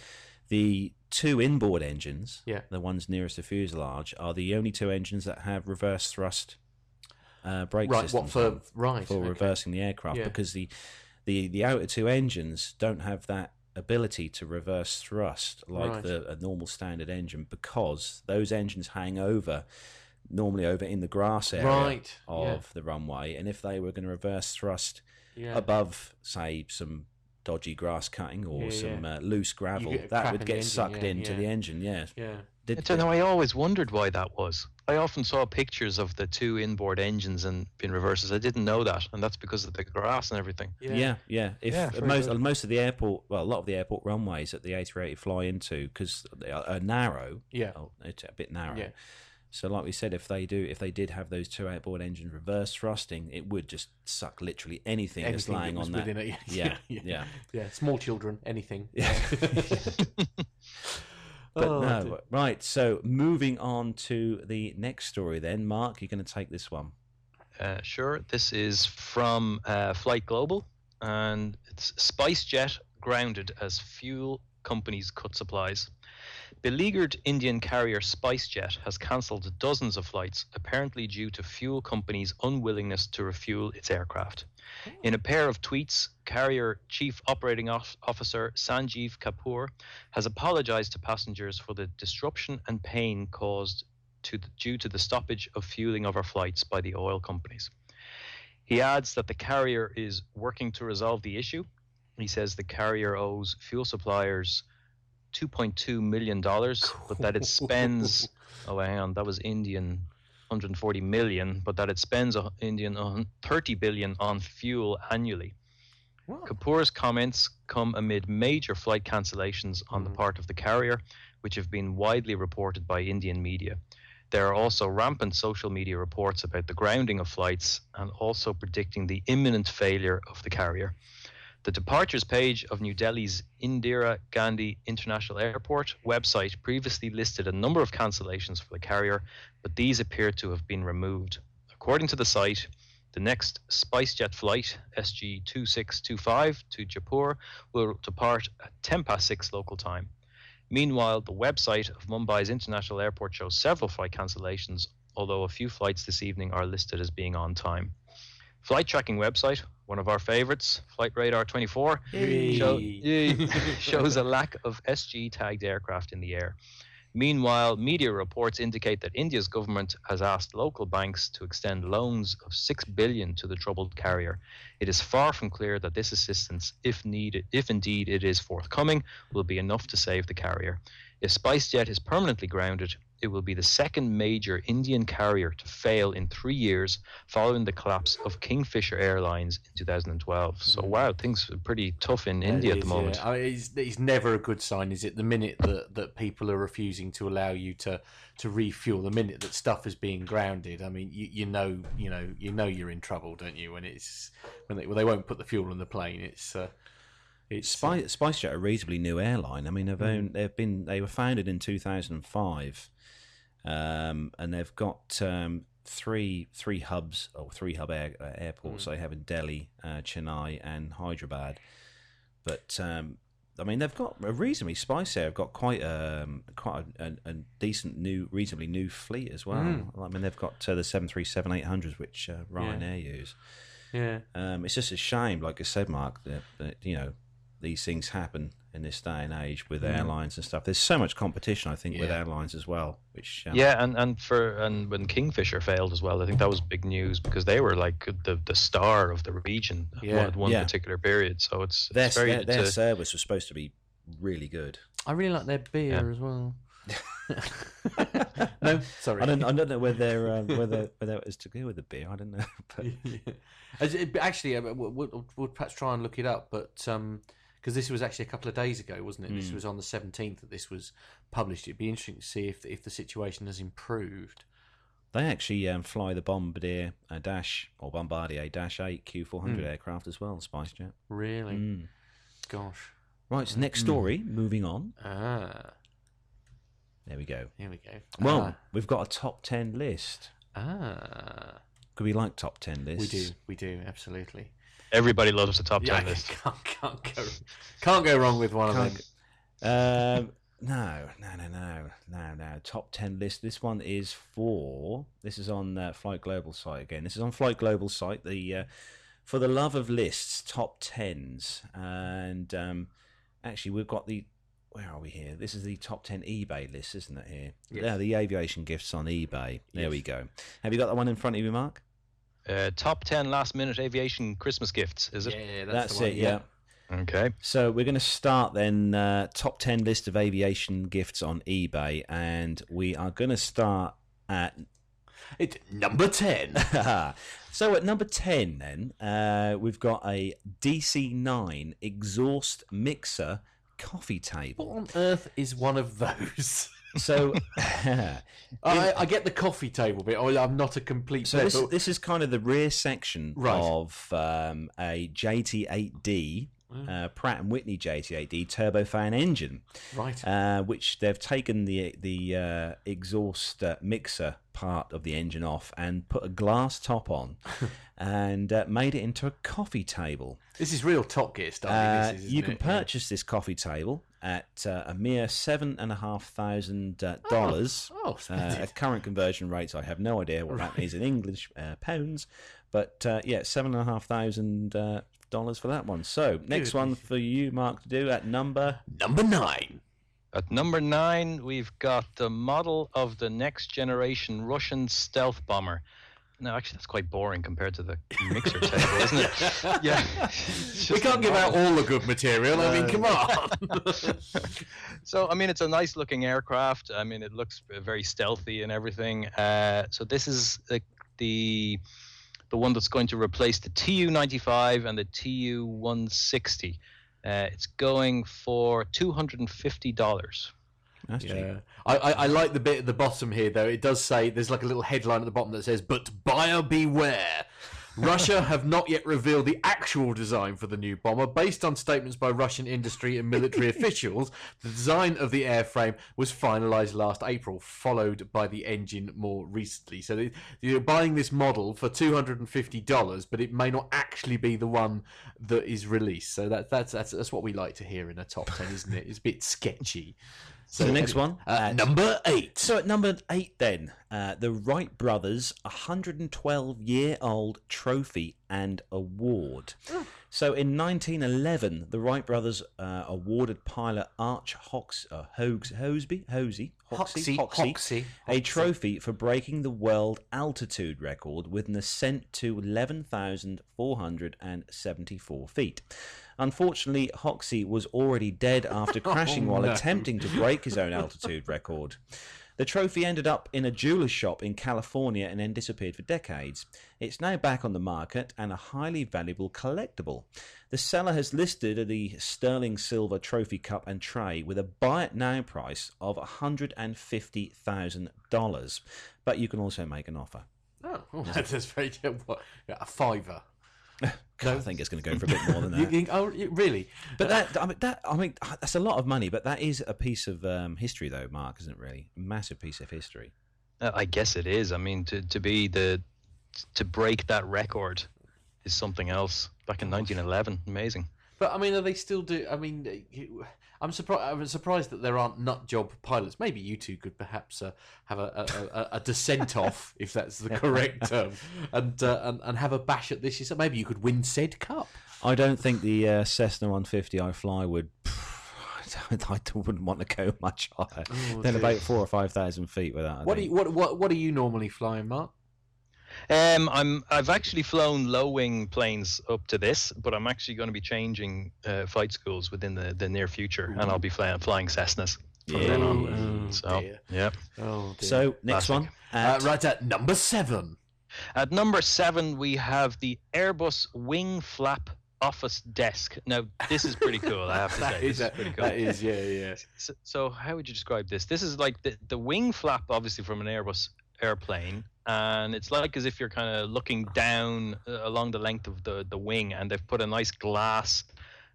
The two inboard engines, Yeah. the ones nearest the fuselage, are the only two engines that have reverse thrust uh, brake Right. systems What for? Right. for okay. reversing the aircraft Yeah. because the, the the outer two engines don't have that ability to reverse thrust like Right. the a normal standard engine because those engines hang over normally over in the grass area Right. of yeah. the runway and if they were going to reverse thrust Yeah. above say some dodgy grass cutting or Yeah, some. Uh, loose gravel that would get engine, sucked into the engine yeah yeah. Did- I don't know. I always wondered why that was. I often saw pictures of the two inboard engines and in reverses. I didn't know that, and that's because of the grass and everything. Yeah, yeah. If Yeah, most good. most of the airport, well, a lot of the airport runways that the A380 fly into, because they are, are narrow, Yeah. oh, it's a bit narrow. Yeah. So, like we said, if they do, if they did have those two outboard engines reverse thrusting, it would just suck literally anything, that's lying that on that. within it. (laughs) Yeah, yeah. yeah. Yeah, small children, anything. (laughs) (laughs) Yeah. But Oh, no, dear. right. So, moving on to the next story, then, Mark, you're going to take this one. Uh, sure. This is from uh, Flight Global, and it's SpiceJet grounded as fuel companies cut supplies. Beleaguered Indian carrier SpiceJet has cancelled dozens of flights, apparently due to fuel companies' unwillingness to refuel its aircraft. Oh. In a pair of tweets, carrier chief operating officer Sanjeev Kapoor has apologized to passengers for the disruption and pain caused to the, due to the stoppage of fueling of our flights by the oil companies. He adds that the carrier is working to resolve the issue. He says the carrier owes fuel suppliers $2.2 million, but that it spends, (laughs) oh, hang on, that was Indian 140 million, but that it spends Indian uh, 30 billion on fuel annually. Wow. Kapoor's comments come amid major flight cancellations on the Mhm. part of the carrier, which have been widely reported by Indian media. There are also rampant social media reports about the grounding of flights and also predicting the imminent failure of the carrier. The departures page of New Delhi's Indira Gandhi International Airport website previously listed a number of cancellations for the carrier, but these appear to have been removed. According to the site, the next SpiceJet flight, SG 2625 to Jaipur, will depart at 10 past 6 local time. Meanwhile, the website of Mumbai's international airport shows several flight cancellations although a few flights this evening are listed as being on time. Flight tracking website, one of our favorites, Flight Radar 24, show, (laughs) shows a lack of SG tagged aircraft in the air. Meanwhile, media reports indicate that India's government has asked local banks to extend loans of 6 billion to the troubled carrier. It is far from clear that this assistance, if needed, if indeed it is forthcoming, will be enough to save the carrier. If SpiceJet is permanently grounded, it will be the second major Indian carrier to fail in three years following the collapse of Kingfisher Airlines in 2012. So, mm. wow, things are pretty tough in India It at the moment. Yeah. I mean, it's, it's never a good sign, is it? The minute that, that people are refusing to allow you to, to refuel, the minute that stuff is being grounded, I mean, you, you know, you know, you know, you're in trouble, don't you? When it's when they well, they won't put the fuel on the plane. It's uh, it's Spice, uh, SpiceJet a reasonably new airline. I mean, they've, mm. owned, they've been they were founded in 2005, um, and they've got um, three three hubs or three hub air, uh, airports. They have in Delhi, uh, Chennai, and Hyderabad. But um, I mean, they've got a reasonably Spice Air have got quite um, quite a, a, a decent new, reasonably new fleet as well. I mean, they've got uh, the seven three seven eight hundreds, which uh, Ryanair use. yeah. Um, it's just a shame, like I said, Mark, that, that you know these things happen in this day and age with airlines and stuff. There's so much competition, I think, with airlines as well. Which um, Yeah, and, and for and when Kingfisher failed as well, I think that was big news because they were like the the star of the region at Yeah. one, at one Yeah. particular period. So it's, their it's very their, their it's a- service was supposed to be really good. I really like their beer Yeah. as well. (laughs) no, sorry. I don't I don't know whether um, whether whether it was to do with the beer. I don't know. (laughs) But (laughs) Yeah. It- actually, we'll, we'll, we'll perhaps try and look it up, but because this was actually a couple of days ago, wasn't it? This Hmm. was on the seventeenth that this was published. It'd be interesting to see if if the situation has improved. they actually um, fly the Bombardier uh, Dash or Bombardier Dash Eight Q400 aircraft as well, SpiceJet. Really, Mm. gosh. Right, so next story. Moving on. Ah, There we go. here we go. Well, we've got a top ten list. ah, ah, Could we like top ten lists? we do, we do, absolutely. Everybody loves the top Yeah, ten list. (laughs) can't, can't go, can't go wrong with one of them. Um, no, no, no, no, no, no. Top ten list. This one is for. This is on uh, Flight Global site again. This is on Flight Global site. The uh, for the love of lists, top tens, and um, actually we've got the. Where are we here? This is the top ten eBay list, isn't it? Here, Yes. yeah, the aviation gifts on eBay. There Yes. we go. Have you got that one in front of you, Mark? Uh, top ten last minute aviation Christmas gifts. Is it? Yeah, that's, That's, the one, it. Yeah. Okay. So we're going to start then uh, top 10 list of aviation gifts on eBay and we are going to start at It's number ten. (laughs) so at number 10 then uh, we've got a DC9 exhaust mixer coffee table. what on earth is one of those? (laughs) So (laughs) (laughs) I, I get the coffee table bit. I'm not a complete. so this, this is kind of the rear section Right. of um, a JT8D Mm. uh, Pratt and Whitney JT8D turbofan engine. right. uh, which they've taken the the uh, exhaust uh, mixer part of the engine off and put a glass top on, (laughs) and uh, made it into a coffee table. this is real Top Gear stuff. Uh, is, you can it? Yeah. purchase this coffee table at uh, a mere seven and a half thousand uh, dollars. Oh, Uh, at current conversion rates, I have no idea what that is in English uh, pounds, but uh, yeah, seven and a half thousand uh, dollars for that one. So next Good. one for you, Mark, to do at number number nine. At number nine, we've got the model of the next generation Russian stealth bomber. No, actually, that's quite boring compared to the mixer (laughs) table, isn't it? Yeah. (laughs) We can't give out all the good material. I mean, come on. (laughs) So, I mean, it's a nice looking aircraft. I mean, it looks very stealthy and everything. Uh, so, this is like the the one that's going to replace the TU 95 and the TU 160. Uh, it's going for $250. That's cheap. Yeah, I, I, I like the bit at the bottom here though. It does say there's like a little headline at the bottom that says, "But buyer beware." Russia (laughs) have not yet revealed the actual design for the new bomber. Based on statements by Russian industry and military (laughs) officials, the design of the airframe was finalized last April, followed by the engine more recently. So you're buying this model for two hundred and fifty dollars, but it may not actually be the one that is released. So that, that's that's that's what we like to hear in a top ten, isn't it? It's a bit sketchy. So the next one, Uh, number eight. So at number eight, then, uh, the Wright brothers' 112 year old trophy and award. So in 1911, the Wright brothers uh, awarded pilot Arch Hox, uh, Hogs, Hosby, Hosey, Hoxsey, Hoxsey, Hoxsey, a trophy for breaking the world altitude record with an ascent to 11,474 feet. Unfortunately, Hoxsey was already dead after (laughs) crashing oh, while no. attempting to break his own altitude record. The trophy ended up in a jeweler's shop in California and then disappeared for decades. It's now back on the market and a highly valuable collectible. The seller has listed the sterling silver trophy cup and tray with a buy it now price of $150,000, but you can also make an offer. Oh, oh, (laughs) that's very what, a fiver. (laughs) I think it's going to go for a bit more than (laughs) You that. think- oh, really? But that, I mean, that, I mean, that's a lot of money. But that is a piece of um, history, though, Mark, isn't it? Really, massive piece of history. Uh, I guess it is. I mean, to to be the to break that record is something else. Back in 1911, amazing. But I mean, are they still do? I mean, you- I'm surprised. I'm surprised that there aren't nut job pilots. Maybe you two could perhaps uh, have a, a, a, a descent (laughs) off, if that's the correct term, and, uh, and and have a bash at this. yourself. Maybe you could win said cup. I don't think the uh, Cessna 150 I fly would. (laughs) I wouldn't want to go much higher than about four or five thousand feet with that. I What you, what what what are you normally flying, Mark? Um, I'm I've actually flown low wing planes up to this, but I'm actually going to be changing uh, flight schools within the, the near future, and I'll be flying flying Cessnas from Yeah. then Oh, on. So dear. yeah. Oh, dear. So next Classic. one, uh, right at number seven. At number seven, we have the Airbus wing flap office desk. Now this is pretty cool. I have to (laughs) That say, is this is pretty cool. that is yeah yeah. So, so how would you describe this? This is like the, the wing flap, obviously from an Airbus airplane, and it's like as if you're kind of looking down uh, along the length of the, the wing, and they've put a nice glass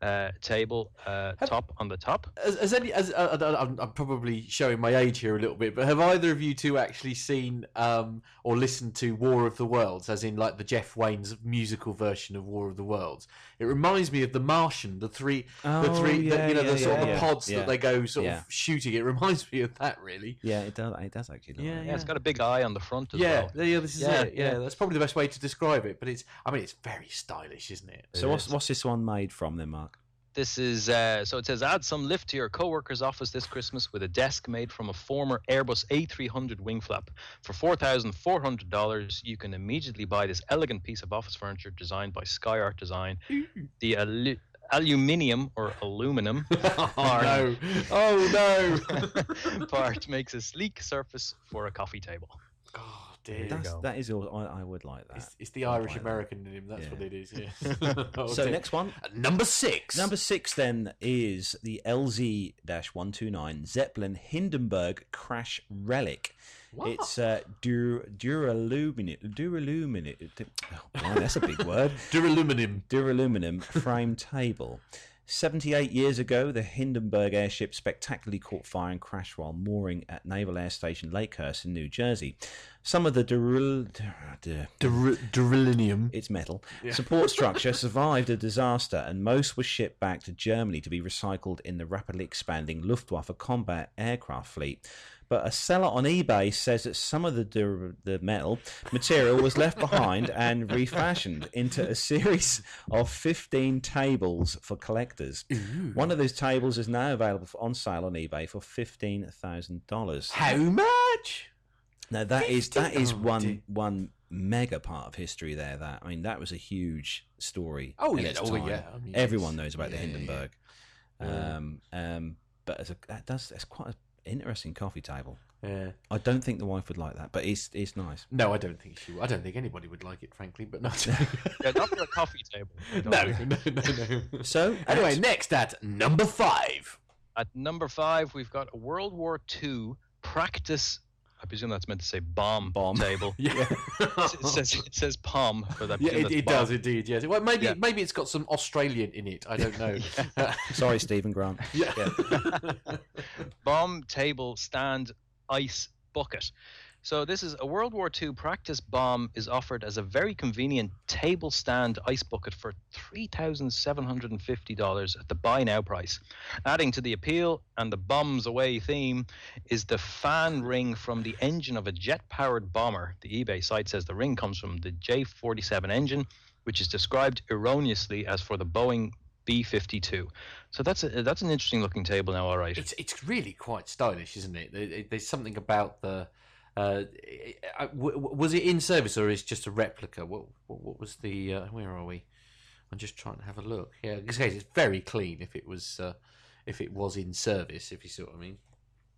uh, table uh, Have- top on the top. As, as any, as uh, I'm, I'm probably showing my age here a little bit, but have either of you two actually seen um, or listened to War of the Worlds, as in like the Jeff Wayne's musical version of War of the Worlds? It reminds me of The Martian, the three, the Oh, three, the, you know, yeah, the sort yeah, of yeah. pods Yeah. that they go sort Yeah. of shooting. It reminds me of that, really. yeah, it does. It does actually. Yeah, like Yeah, it's got a big eye on the front as Yeah, well. yeah, this is Yeah, it. Yeah, yeah. that's probably the best way to describe it. But it's, I mean, it's very stylish, isn't it? So what's what's this one made from then, Mark? This is uh, so it says add some lift to your coworker's office this Christmas with a desk made from a former Airbus A300 wing flap. For four thousand four hundred dollars, you can immediately buy this elegant piece of office furniture designed by Sky Art Design. (laughs) The alu- aluminium or aluminum (laughs) oh (laughs) no! Oh no! part makes a sleek surface for a coffee table. oh That's, that is all. I, I would like that. It's, it's the Irish like that. American in him. That's Yeah. what it is. Yeah. (laughs) (laughs) So next one, number six. Number six then is the LZ-129 Zeppelin Hindenburg crash relic. What? It's uh, dur- duraluminum. Duraluminum. Oh, man, that's a big word. (laughs) duraluminum. Duraluminum frame table. 78 years ago, the Hindenburg airship spectacularly caught fire and crashed while mooring at Naval Air Station Lakehurst in New Jersey. Some of the durul- dur- Dur- Duralinium. its metal support structure (laughs) survived a disaster, and most was shipped back to Germany to be recycled in the rapidly expanding Luftwaffe combat aircraft fleet. But a seller on eBay says that some of the dur- the metal material was left behind and refashioned into a series of 15 tables for collectors. One of those tables is now available for, on sale on eBay for $15,000. How much? Now that is that is 15 one one mega part of history there. That I mean, that was a huge story. Oh, yeah, oh, time. yeah, I mean, everyone knows about the yeah, yeah, Hindenburg. Yeah. Um, um, but as a, that does that's quite an interesting coffee table. Yeah. I don't think the wife would like that, but it's it's nice. No, I don't think she. I don't think anybody would like it, frankly. But no, (laughs) Yeah, not for a coffee table. (laughs) No, no, no, no. So Anyway, at- next at number five. At number five, we've got a World War II practice. I presume that's meant to say bomb Bomb. table. (laughs) Yeah, it says it says POM, but I yeah, it, it does indeed. Yes. Well, maybe Yeah. maybe it's got some Australian in it. I don't know. (laughs) Uh, sorry, Stephen Grant. (laughs) yeah. bomb table stand ice bucket. So this is a World War II practice bomb is offered as a very convenient table stand ice bucket for three thousand seven hundred and fifty dollars at the buy now price. Adding to the appeal and the bombs away theme is the fan ring from the engine of a jet-powered bomber. The eBay site says the ring comes from the J-47 engine, which is described erroneously as for the Boeing B-52. So that's a, that's an interesting looking table now. All right. It's it's really quite stylish, isn't it? There- there- There's something about the. Uh, was it in service or is it just a replica? What what, what was the? Uh, where are we? I'm just trying to have a look. Yeah, in case, it's very clean. If it was, uh, if it was in service, if you see what I mean.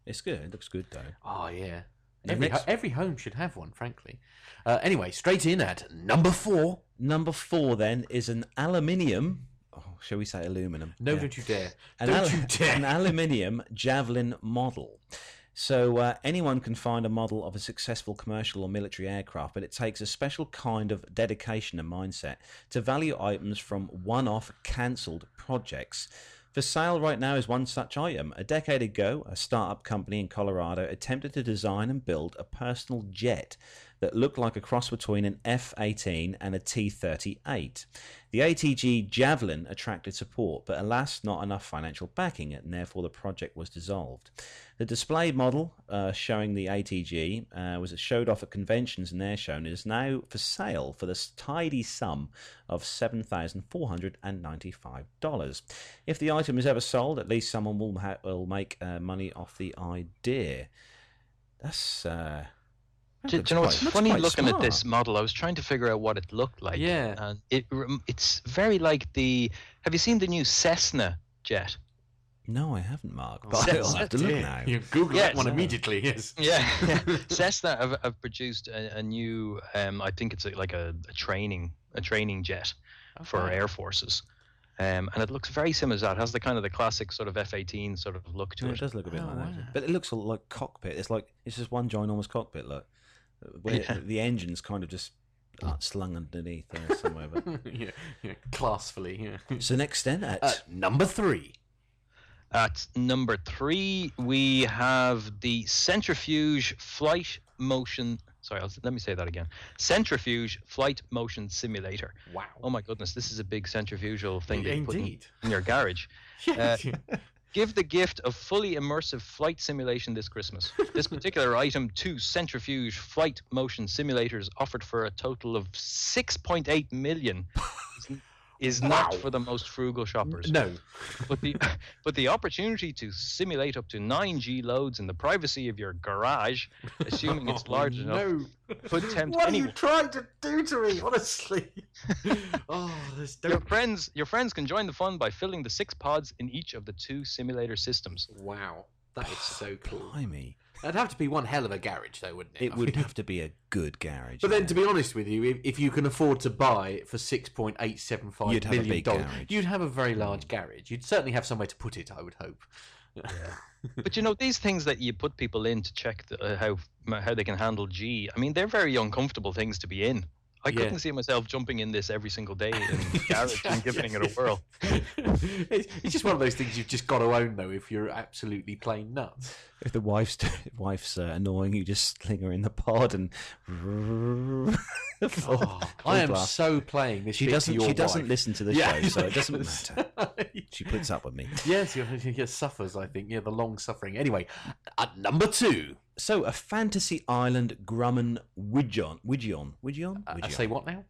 It's good. It looks good though. Oh yeah. Every, next- every home should have one, frankly. Uh, anyway, straight in at number four. Number four then is an aluminium. Oh, shall we say aluminum? No, Yeah. don't you dare! an, don't al- you (laughs) dare! an aluminium javelin model. So uh, anyone can find a model of a successful commercial or military aircraft, but it takes a special kind of dedication and mindset to value items from one-off cancelled projects. For sale right now is one such item. A decade ago, a startup company in Colorado attempted to design and build a personal jet that looked like a cross between an F 18 and a T 38. The ATG Javelin attracted support, but alas, not enough financial backing, and therefore the project was dissolved. The displayed model uh, showing the ATG uh, was showed off at conventions and air show and is now for sale for the tidy sum of $7,495. If the item is ever sold, at least someone will, ha- will make uh, money off the idea. That's. Uh, Do, do you know quite- what's looks funny quite looking at this model? I was trying to figure out what it looked like. Yeah. and it it's very like the. Have you seen the new Cessna jet? No, I haven't, Mark. Oh, But I'll Cessna, have to look Yeah, now. You Google Yes. that one immediately. Yes. (laughs) Yeah, yeah. (laughs) Cessna have, have produced a, a new. Um, I think it's a, like a, a training a training jet for air forces. Um, and it looks very similar to that. It has the kind of the classic sort of F-18 sort of look to Yeah, it. it does look a bit Oh, like that, but it looks like cockpit. It's like it's just one ginormous cockpit. Look, where Yeah. the engine's kind of just uh, slung underneath there somewhere. But... (laughs) yeah, yeah, classfully. Yeah. so next then at Uh, number three. At number three, we have the Centrifuge Flight Motion. Sorry, I'll, let me say that again. Centrifuge Flight Motion Simulator. Wow. Oh my goodness, this is a big centrifugal thing that you put in, in your garage. (laughs) Yeah. (laughs) Give the gift of fully immersive flight simulation this Christmas. This particular (laughs) item, two centrifuge flight motion simulators offered for a total of 6.8 million, is, is not Wow. for the most frugal shoppers. no. (laughs) But the (laughs) but the opportunity to simulate up to 9G loads in the privacy of your garage, assuming it's (laughs) Oh, large enough, No. could tempt What are you trying to do to me? Honestly. oh, there's Your friends, your friends can join the fun by filling the six pods in each of the two simulator systems. Wow. That is so cool. blimey, That'd have to be one hell of a garage, though, wouldn't it? it I would mean- (laughs) have to be a good garage. But then, yeah. to be honest with you, if, if you can afford to buy it for six point eight seven five You'd have a million big dollars, garage. you'd have a very large garage. You'd certainly have somewhere to put it. I would hope. (laughs) But you know these things that you put people in to check the, uh, how how they can handle G. I mean, they're very uncomfortable things to be in. I Yeah. couldn't see myself jumping in this every single day in (laughs) the garage and giving it a whirl. it's, it's just one of those things you've just got to own, though, if you're absolutely plain nuts. if the wife's (laughs) wife's uh, annoying, you just sling her in the pod and. (laughs) Oh, I am blast. so playing this. She bit to doesn't. your She doesn't listen to the Yeah. show, so it doesn't matter. She puts up with me. yes, she he suffers. I think. Yeah, the long suffering. Anyway, at number two, So, a fantasy island Grumman Widgeon. Widgeon. Widgeon? uh, I say what now?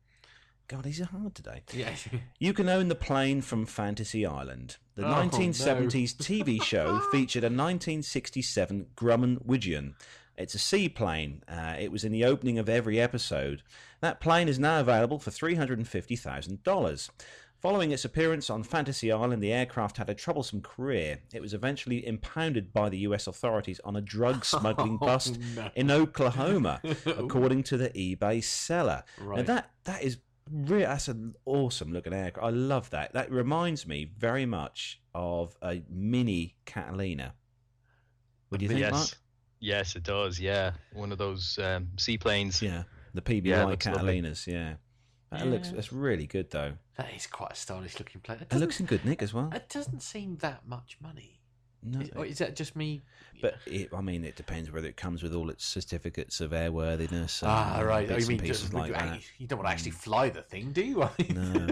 God, these are hard today. (laughs) Yeah. You can own the plane from Fantasy Island. The Oh, 1970s TV (laughs) show featured a 1967 Grumman Widgeon. It's a seaplane. Uh, it was in the opening of every episode. That plane is now available for $350,000. Following its appearance on Fantasy Island, the aircraft had a troublesome career. It was eventually impounded by the US authorities on a drug (laughs) smuggling bust no. in Oklahoma, (laughs) according to the eBay seller. Now that that is re- that's an awesome looking aircraft. I love that. That reminds me very much of a mini Catalina. What do you think, yes, Mark? yes, it does. Yeah, one of those um, seaplanes. Yeah, the PBY Yeah, it looks lovely. Catalinas. Yeah, that looks Yeah. that's really good though. That is quite a stylish looking plane. It, It doesn't- looks in good nick as well. It doesn't seem that much money. No, Is, or is that just me? but it, I mean, it depends whether it comes with all its certificates of airworthiness. And, Ah, and right. Oh, Bits you and mean pieces just, like you, that. you don't want to actually fly the thing, do you? (laughs) I mean- No.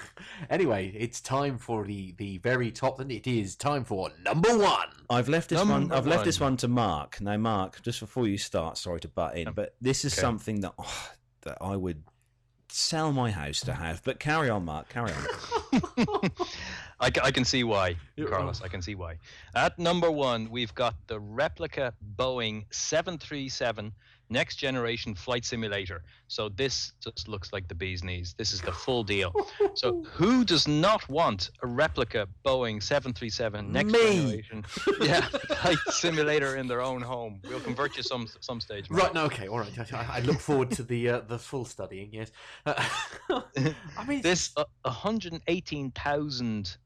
(laughs) anyway, it's time for the the very top. And it is time for number one. I've left this one. Number I've left this one. one to Mark. Now, Mark, just before you start, sorry to butt in, but this is Okay. something that oh, (sighs) that I would sell my house to have. But carry on, Mark. Carry on. (laughs) I, I can see why, Carlos. I can see why. At number one, we've got the replica Boeing 737 next generation flight simulator. So this just looks like the bee's knees. This is the full deal. So (laughs) who does not want a replica Boeing 737 next Me. generation (laughs) yeah, flight simulator in their own home? We'll convert you some some stage. Mark. Right. No. Okay. All right. I, I look forward to the uh, the full studying. Yes. Uh, (laughs) I mean, This uh, $118,000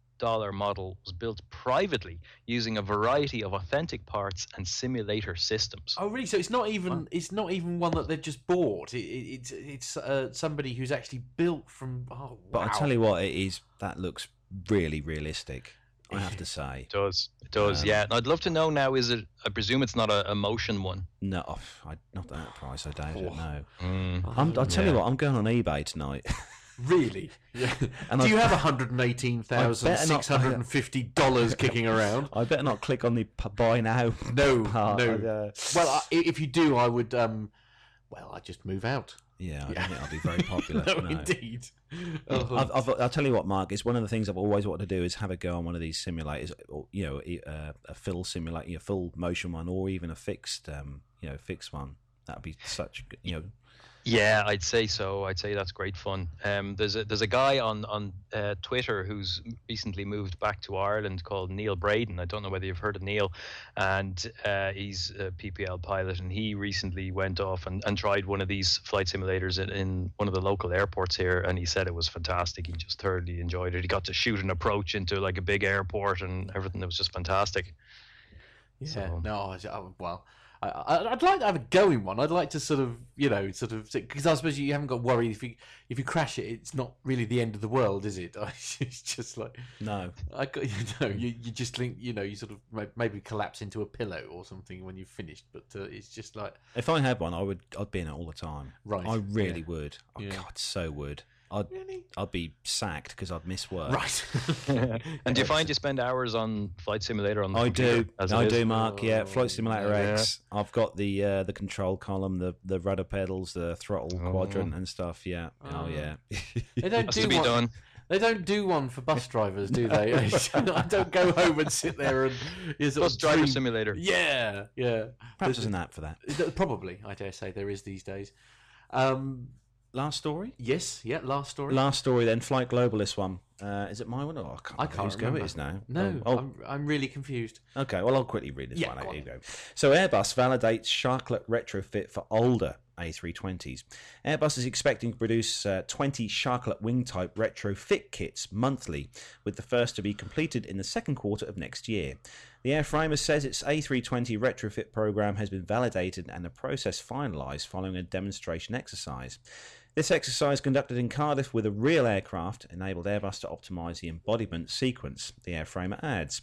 model was built privately using a variety of authentic parts and simulator systems. Oh, really? So it's not even it's not even one that they've just bought. It, it, it's it's uh, somebody who's actually built from. Oh, But wow. I tell you what, it is that looks really realistic. I have to say. It does. It does, Um, yeah. And I'd love to know now is it, I presume it's not a, a motion one. No, oh, I, not at that price. I doubt it. Oh. No. Mm. I'm, I'll tell you what. I'm going on eBay tonight. (laughs) Really? Yeah. And Do I- you have (laughs) one hundred and eighteen thousand six hundred and fifty dollars kicking (laughs) around? I better not click on the p- buy now. (laughs) No, part. no. Uh, Well, I, if you do, I would. Um, well, I'd just move out. yeah, I Yeah. don't think I'll be very popular. no, no. indeed. Oh, I've, I've, I'll tell you what, Mark. It's one of the things I've always wanted to do is have a go on one of these simulators. Or, you know, e- uh, a full simulator, a full motion one, or even a fixed, um, you know, fixed one. That'd be such, you know. Yeah, I'd say so. I'd say that's great fun. Um, there's a there's a guy on on uh, Twitter who's recently moved back to Ireland called Neil Braden. I don't know whether you've heard of Neil, and uh, he's a PPL pilot, and he recently went off and, and tried one of these flight simulators in, in one of the local airports here, and he said it was fantastic. He just thoroughly enjoyed it. He got to shoot an approach into like a big airport and everything. It was just fantastic. yeah. so- No, well. I, I'd like to have a go in one. I'd like to sort of, you know, sort of, because I suppose you haven't got worried if you if you crash it, it's not really the end of the world, is it? (laughs) It's just like No, I got, (laughs) you know, you, you just think, you know, you sort of maybe collapse into a pillow or something when you've finished, but uh, it's just like if I had one, I would. I'd be in it all the time. Right, I really yeah. would. Oh Yeah. God, so would. I'd. really I'd be sacked because I'd miss work. right. (laughs) And do you find you spend hours on flight simulator on the I computer do. as I is? do, Mark. Yeah, Oh, Flight Simulator yeah. X. I've got the uh, the control column, the the rudder pedals, the throttle Oh. quadrant and stuff. Yeah. Oh, Oh. yeah. They don't do to be one. done. They don't do one for bus drivers, do they? (laughs) (laughs) I don't go home and sit there and you sort Bus of driver dream- simulator. Yeah, yeah. Perhaps there's an app for that. Probably, I dare say there is these days. Um, Last story. yes, yeah. Last story. Last story then. Flight Global. This one. Uh, is it my one? Oh, I can't. I remember can't whose go it is now. no, Oh, oh, I'm, I'm really confused. Okay, well, I'll quickly read this Yeah, one out. Here you go. So, Airbus validates Sharklet retrofit for older A320s. Airbus is expecting to produce uh, 20 Sharklet wing type retrofit kits monthly, with the first to be completed in the second quarter of next year. The airframer says its A320 retrofit program has been validated and the process finalised following a demonstration exercise. This exercise, conducted in Cardiff with a real aircraft, enabled Airbus to optimise the embodiment sequence, the airframer adds.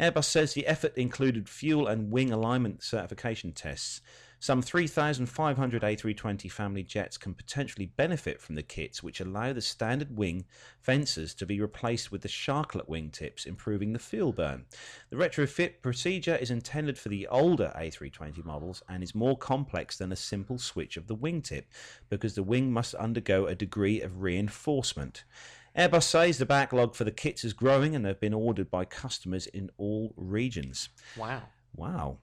Airbus says the effort included fuel and wing alignment certification tests. Some 3,500 A320 family jets can potentially benefit from the kits, which allow the standard wing fences to be replaced with the Sharklet wingtips, improving the fuel burn. The retrofit procedure is intended for the older A320 models and is more complex than a simple switch of the wingtip because the wing must undergo a degree of reinforcement. Airbus says the backlog for the kits is growing and they've been ordered by customers in all regions. Wow. Wow.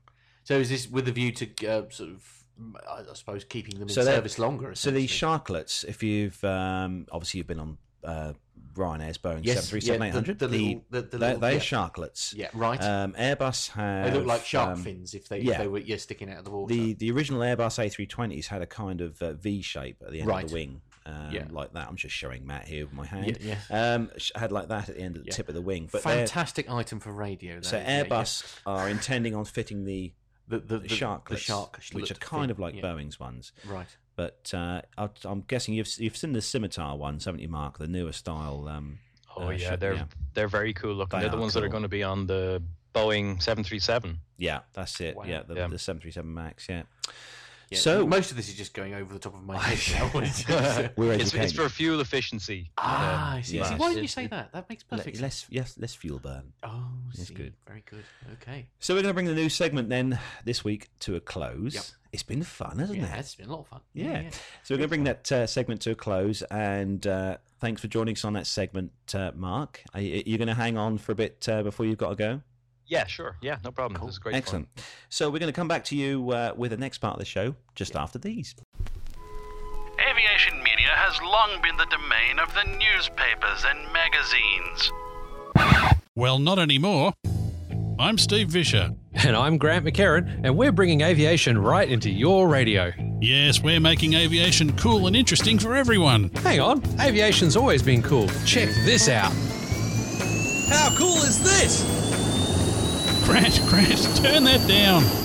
So is this with a view to uh, sort of, I suppose, keeping them in So they're- service longer? So these? Sharklets, if you've um, obviously you've been on uh, Ryanair's Boeing Yes, 737 yeah, the- 800, the little- the- little- they're yeah. Sharklets. yeah, right. Um, Airbus have they look like shark um, fins if they yeah. if they were yeah sticking out of the water. The the original Airbus A320s had a kind of uh, V shape at the end Right. of the wing, um, Yeah. like that. I'm just showing Matt here with my hand. Yeah, Um, had like that at the end of the Yeah. tip of the wing. But Fantastic item for radio. that so yeah, yeah. Airbus are intending on fitting the, the the, the, Sharklets, the shark, which are kind thing. of like yeah. Boeing's ones. Right. But uh, I, I'm guessing you've you've seen the Scimitar ones, haven't you, Mark? The newer style. Um, Oh uh, yeah, ship, they're yeah. they're very cool looking. They They're the ones that are going to be on the Boeing 737. Yeah, that's it. Wow. Yeah, the, Yeah. the 737 Max. Yeah. Yeah, So- most of this is just going over the top of my head. (laughs) It's- We're (laughs) It's, it's for fuel efficiency. ah, um, I see. yeah. See, Why didn't you say that? That makes Le- perfect sense. less, yes, less fuel burn. Oh, That's see. good. Very good. Okay. So we're going to bring the new segment then this week to a close. Yep. It's been fun, hasn't Yeah, it? it's been a lot of fun. Yeah. So we're going to bring that uh, segment to a close, and uh, thanks for joining us on that segment, uh, Mark. Are you, you're going to hang on for a bit uh, before you've got to go. Yeah, sure. Yeah, no problem. Cool. This is great. Excellent. So we're going to come back to you uh, with the next part of the show just after these. Aviation media has long been the domain of the newspapers and magazines. Well, not anymore. I'm Steve Visscher. And I'm Grant McHerron, and we're bringing aviation right into your radio. Yes, we're making aviation cool and interesting for everyone. Hang on, aviation's always been cool. Check this out. How cool is this? Grant, Grant, turn that down.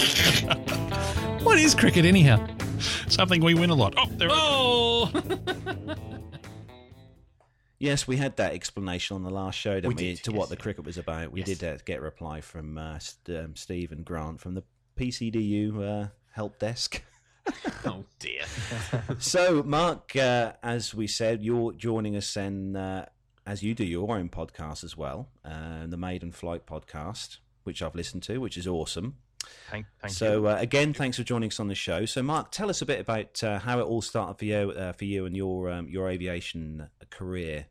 (laughs) what is cricket, anyhow? Something we win a lot. Oh, there we go. Oh! (laughs) Yes, we had that explanation on the last show, didn't we, We did, to yes, what the cricket was about. We Yes. did uh, get a reply from uh, St- um, Steve and Grant from the PCDU uh, help desk. (laughs) Oh dear. (laughs) so, Mark, uh, as we said, you're joining us and uh, as you do your own podcast as well, uh, the Maiden Flight podcast, which I've listened to, which is awesome. Thank, thank so, you. uh, again, thanks for joining us on the show. So, Mark, tell us a bit about uh, how it all started for you, uh, for you and your um, your aviation career.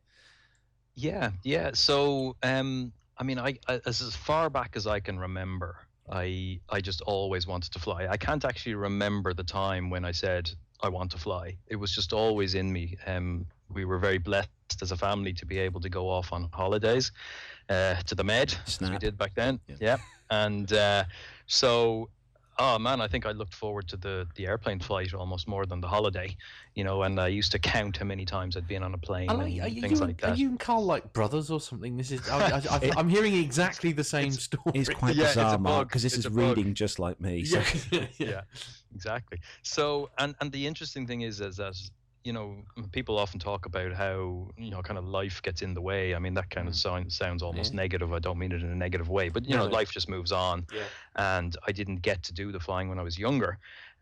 Yeah, yeah. So, um, I mean, I, I as far back as I can remember, I I just always wanted to fly. I can't actually remember the time when I said I want to fly. It was just always in me. Um, we were very blessed as a family to be able to go off on holidays uh, to the Med, as we did back then. Yeah. Yeah, and uh, so. Oh man, I think I looked forward to the, the airplane flight almost more than the holiday, you know. And I used to count how many times I'd been on a plane I like, and are, you, things and- like are you and Carl like brothers or something? This is. I, I, (laughs) I, I'm hearing exactly the same story. It's quite (laughs) Yeah, bizarre, a Mark, because this It's is a bug. reading just like me. So. (laughs) yeah, yeah exactly so and and the interesting thing is is that you know people often talk about how you know kind of life gets in the way. I mean that kind of sound, sounds almost Yeah. negative. I don't mean it in a negative way but you know no. life just moves on. Yeah. and i didn't get to do the flying when i was younger.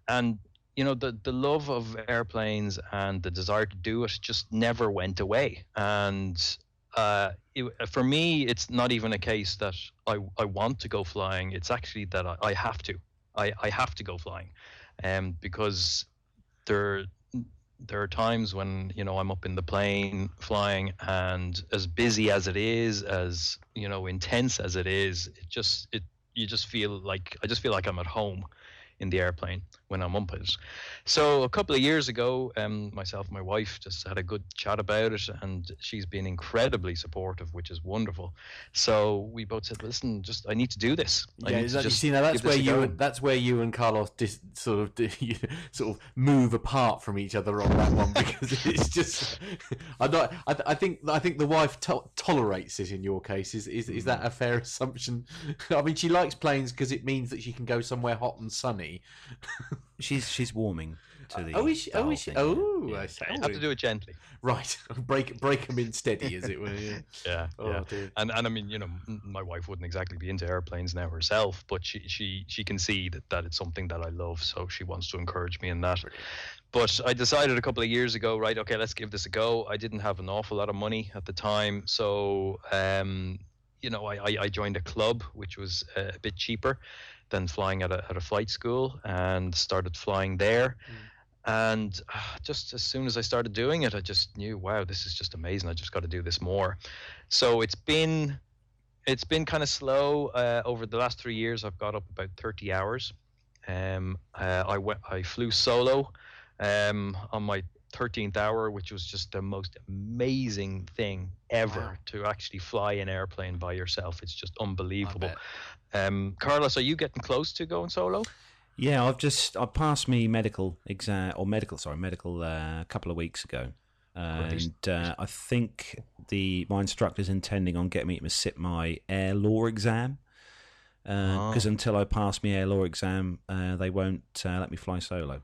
And you know the the love of airplanes and the desire to do it just never went away. And uh, it, for me it's not even a case that I, I want to go flying. It's actually that I, I have to. I, I have to go flying um, because there there are times when you know I'm up in the plane flying and as busy as it is as you know intense as it is it just it you just feel like I just feel like I'm at home in the airplane when I'm it. So a couple of years ago, um, myself and my wife just had a good chat about it, and she's been incredibly supportive, which is wonderful. So we both said, "Listen, just I need to do this. I Yeah, need is to that, you just see now that's where you and, that's where you and Carlos dis, sort of (laughs) di- sort of move apart from each other on that one because it's just (laughs) I don't I, th- I think I think the wife to- tolerates it in your case is is, is that a fair assumption? (laughs) I mean she likes planes because it means that she can go somewhere hot and sunny. She's she's warming to the. oh is she? Oh is she? Oh, yeah. I see. Have to do it gently. right. (laughs) break break them in steady, as it were. Yeah. (laughs) Yeah, Oh yeah. dear. And and I mean, you know, my wife wouldn't exactly be into airplanes now herself, but she she she can see that, that it's something that I love, so she wants to encourage me in that. But I decided a couple of years ago, right? Okay, let's give this a go. I didn't have an awful lot of money at the time, so um, you know, I I, I joined a club which was uh, a bit cheaper than flying at a at a flight school, and started flying there. And uh, just as soon as I started doing it, I just knew, wow, this is just amazing. I just got to do this more. So it's been it's been kind of slow uh, over the last three years. I've got up about thirty hours. Um, uh, I went, I flew solo um, on my 13th hour, which was just the most amazing thing ever Wow. to actually fly an airplane by yourself. It's just unbelievable. Um, Carlos, are you getting close to going solo? Yeah, I've just I passed me medical exam or medical sorry medical uh, a couple of weeks ago, and uh, I think the my instructor's intending on getting me to sit my air law exam because until I pass my air law exam, uh, they won't uh, let me fly solo.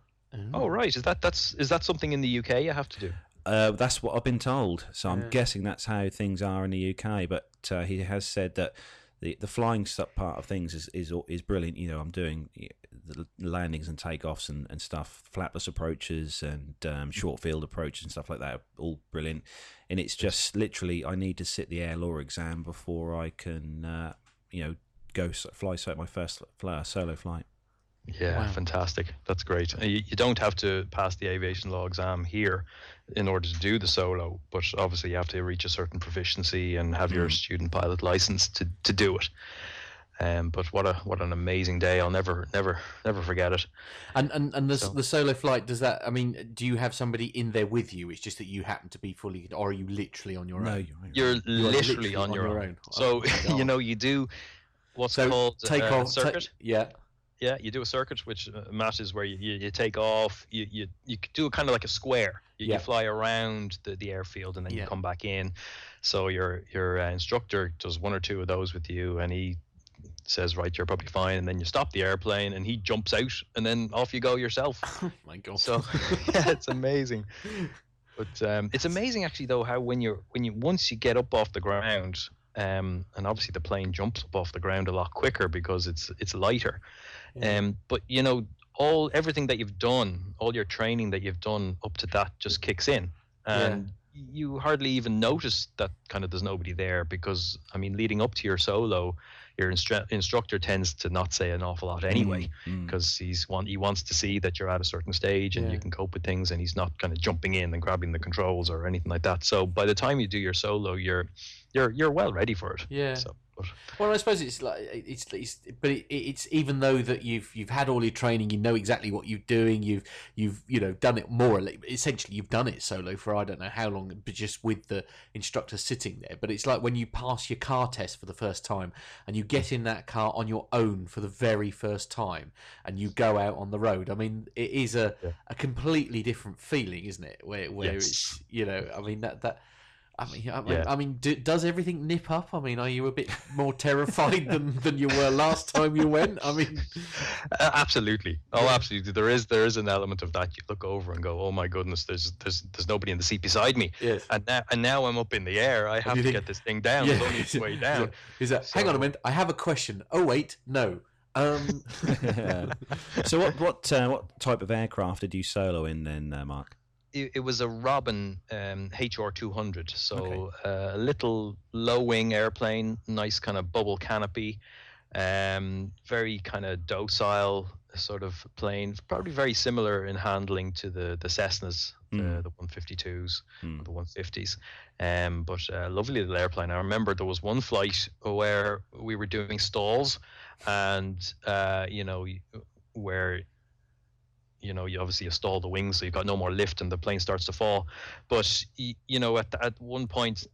Oh, right. Is that that's is that something in the UK you have to do? Uh, that's what I've been told. So I'm guessing that's how things are in the UK. But uh, he has said that the the flying stuff part of things is is is brilliant. You know, I'm doing the landings and takeoffs and, and stuff, flapless approaches and um, short field approaches and stuff like that. are All brilliant. And it's just literally I need to sit the air law exam before I can, uh, you know, go fly so my first fly, solo flight. Yeah, fantastic. That's great. You, you don't have to pass the aviation law exam here in order to do the solo, but obviously you have to reach a certain proficiency and have your student pilot license to, to do it. Um, but what a what an amazing day! I'll never never never forget it. And and and the the solo flight does that? I mean, do you have somebody in there with you? It's just that you happen to be fully, or are you literally on your No, own? you're, You're, You are literally, on your, own. Oh So my (laughs) God. you know you do what's So called take uh, off, ta- circuit. yeah, yeah, you do a circuit, which uh, Matt is where you, you, you take off. You you you do kind of like a square. You, Yeah. you fly around the, the airfield and then Yeah. you come back in. So your your uh, instructor does one or two of those with you, and he says, "Right, you're probably fine." And then you stop the airplane, and he jumps out, and then off you go yourself. (laughs) Oh my god. So (laughs) yeah, it's amazing. But um, it's amazing actually though how when you're when you once you get up off the ground, um, and obviously the plane jumps up off the ground a lot quicker because it's it's lighter. Um, but you know all everything that you've done, all your training that you've done up to that just kicks in, and you hardly even notice that kind of there's nobody there because I mean leading up to your solo. Your instru- instructor tends to not say an awful lot anyway, Mm. because he's want he wants to see that you're at a certain stage and Yeah. you can cope with things, and he's not kind of jumping in and grabbing the controls or anything like that. So by the time you do your solo, you're you're you're well ready for it. Yeah. So, Well, I suppose it's like it's, it's but it, it's even though that you've you've had all your training, you know exactly what you're doing. You've you've you know done it more. Essentially, you've done it solo for I don't know how long, but just with the instructor sitting there. But it's like when you pass your car test for the first time, and you get in that car on your own for the very first time, and you go out on the road. I mean, it is a a completely different feeling, isn't it? Where where Yes. it's you know, I mean that that. I mean, I mean, Yeah. I mean do, does everything nip up? I mean, are you a bit more terrified than, than you were last time you went? I mean, (laughs) Uh, absolutely. Oh, absolutely. There is there is an element of that. You look over and go, "Oh my goodness, there's there's there's nobody in the seat beside me." Yes. And now and now I'm up in the air. I have to think- get this thing down. It's only its way (laughs) down. Is that? Hang on a minute. I have a question. Oh wait, no. Um, (laughs) so what what uh, what type of aircraft did you solo in then, uh, Mark? It, it was a Robin um, HR 200, so uh, a little low wing airplane, nice kind of bubble canopy, um, very kind of docile sort of plane, probably very similar in handling to the the Cessnas, Mm. the, the 152s, Mm. the 150s. Um, but uh, lovely little airplane. I remember there was one flight where we were doing stalls, and uh, you know where you know you obviously you stall the wings, so you've got no more lift, and the plane starts to fall. But you know at at one point.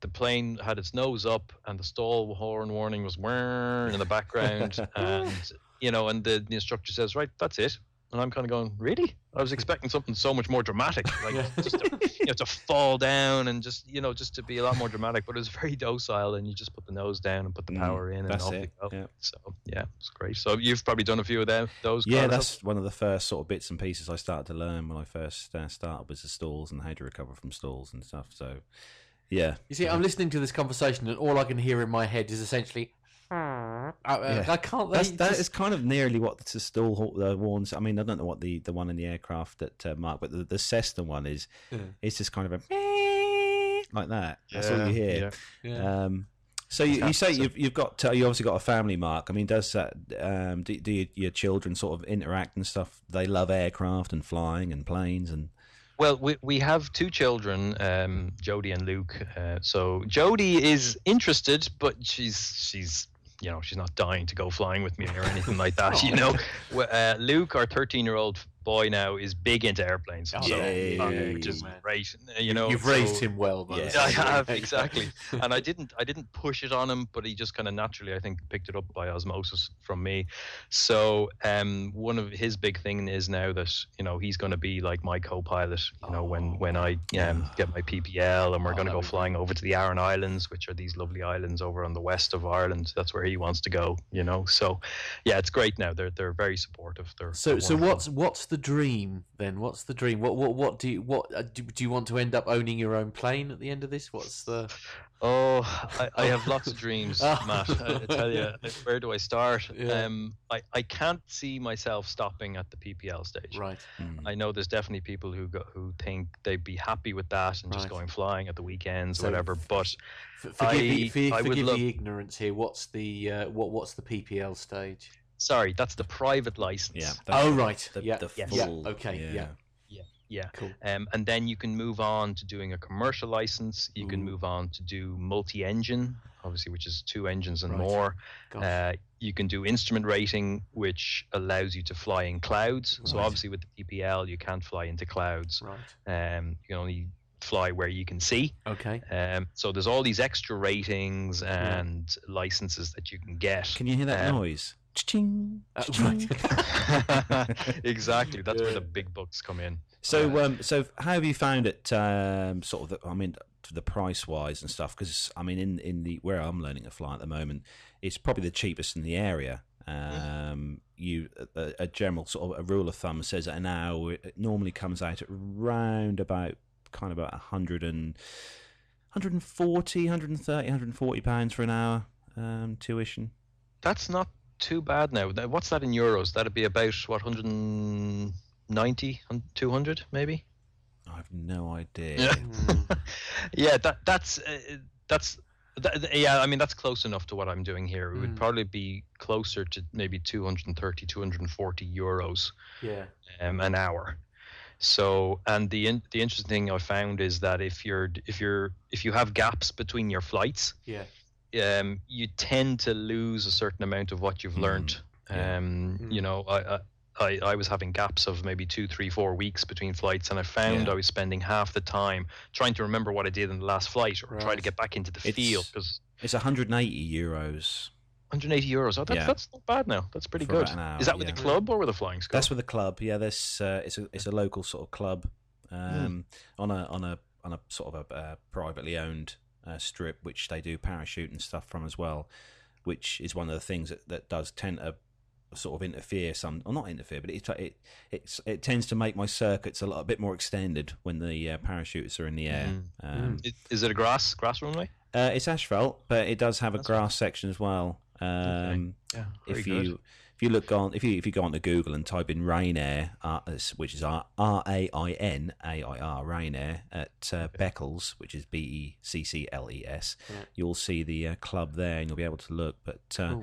The plane had its nose up, and the stall horn warning was whirring in the background, (laughs) and you know, and the, the instructor says, "Right, that's it." And I'm kind of going, "Really?" I was expecting something so much more dramatic, (laughs) like just to, you know, to fall down and just you know just to be a lot more dramatic. But it was very docile, and you just put the nose down and put the Mm, power in, and that's off it, you go. yeah. So yeah, it's great. So you've probably done a few of them, those. Yeah, Carlos? that's one of the first sort of bits and pieces I started to learn when I first uh, started was the stalls and how to recover from stalls and stuff. So, yeah, you see, I'm listening to this conversation, and all I can hear in my head is essentially. I, uh, I can't. That's, that just- is kind of nearly what the stall ho- uh, warns. I mean, I don't know what the, the one in the aircraft that uh, Mark, but the, the Cessna one is. It's just kind of a like that. That's all you hear. yeah. Um, so you, you say you've you've got uh, you obviously got a family, Mark. I mean, does that um, do, do your, your children sort of interact and stuff? They love aircraft and flying and planes and Well, we we have two children, um, Jody and Luke. Uh, so Jody is interested, but she's she's you know she's not dying to go flying with me or anything like that. (laughs) You know, uh, Luke, our thirteen year old boy now is big into airplanes, Oh, so, yeah, uh, yeah, which is man. great. You know, You've raised him well, by Yeah. I (laughs) have exactly, and I didn't. I didn't push it on him, but he just kind of naturally, I think, picked it up by osmosis from me. So, um, one of his big thing is now that you know he's going to be like my co-pilot. You know, when when I um, get my PPL, and we're Oh, going to go be flying over to the Aran Islands, which are these lovely islands over on the west of Ireland. That's where he wants to go. You know, so yeah, it's great now. They're they're very supportive. They're So, so what's what's the dream then? What's the dream? What what what do you what uh, do, do you want to end up owning your own plane at the end of this? What's the Oh, (laughs) I, I have lots of dreams, Oh. Matt. I, I tell you, (laughs) where do I start? Yeah. Um, I, I can't see myself stopping at the PPL stage. right? I know there's definitely people who go, who think they'd be happy with that and just Right. going flying at the weekends So or whatever. But F- forgive me, I- for, I would forgive love- the ignorance here. What's the uh, what what's the PPL stage? Sorry, that's the private license. Yeah. oh right, The, yeah, the Yes. yeah, okay, yeah. Yeah. Yeah. cool. Um, and then you can move on to doing a commercial license. You can move on to do multi-engine, obviously, which is two engines and Right. more. Uh, you can do instrument rating, which allows you to fly in clouds. So obviously, with the PPL, you can't fly into clouds. right, Um, you can only fly where you can see. okay. Um, so there's all these extra ratings Yeah. and licenses that you can get. Can you hear that Um, noise? Ching. Uh, ching. (laughs) (laughs) exactly. That's where the big bucks come in. So, um, so how have you found it? Um, sort of, the, I mean, the price wise and stuff. Because I mean, in in the where I'm learning to fly at the moment, it's probably the cheapest in the area. Um, you a, a general sort of a rule of thumb says that an hour it normally comes out at round about kind of about 100 and 140, 130, 140 pounds for an hour um, tuition. That's not too bad now. Now, What's that in euros? That'd be about what 190, 200 maybe. I have no idea. Yeah. (laughs) Yeah, that that's uh, that's that, yeah. I mean, that's close enough to what I'm doing here. It would Mm. probably be closer to maybe 230, 240 euros yeah, um, an hour. So, and the in, the interesting thing I found is that if you're if you're if you have gaps between your flights, yeah, um, you tend to lose a certain amount of what you've learned. yeah. Um, Mm. You know, I, I I I was having gaps of maybe two, three, four weeks between flights, and I found Yeah. I was spending half the time trying to remember what I did in the last flight or try Right. to get back into the It's- field because It's 180 euros. 180 euros. Oh, that's Yeah. that's not bad now. That's pretty For good. about an hour, Is that with yeah. the club or with the flying school? That's with the club. Yeah, this uh, it's a it's a local sort of club um, on a on a on a sort of a uh, privately owned uh, strip, which they do parachute and stuff from as well, which is one of the things that, that does tend to sort of interfere some or not interfere, but it it it's, it tends to make my circuits a lot a bit more extended when the uh, parachutes are in the air. Um, I- Is it a grass grass runway? uh, it's asphalt, but it does have a grass section as well. Um, Yeah. if you if you look on if you if you go onto Google and type in Rainair, uh, which is R A I N A I R Rainair at uh, Beccles, which is B E C C L E S, Yeah. you'll see the uh, club there, and you'll be able to look. But uh,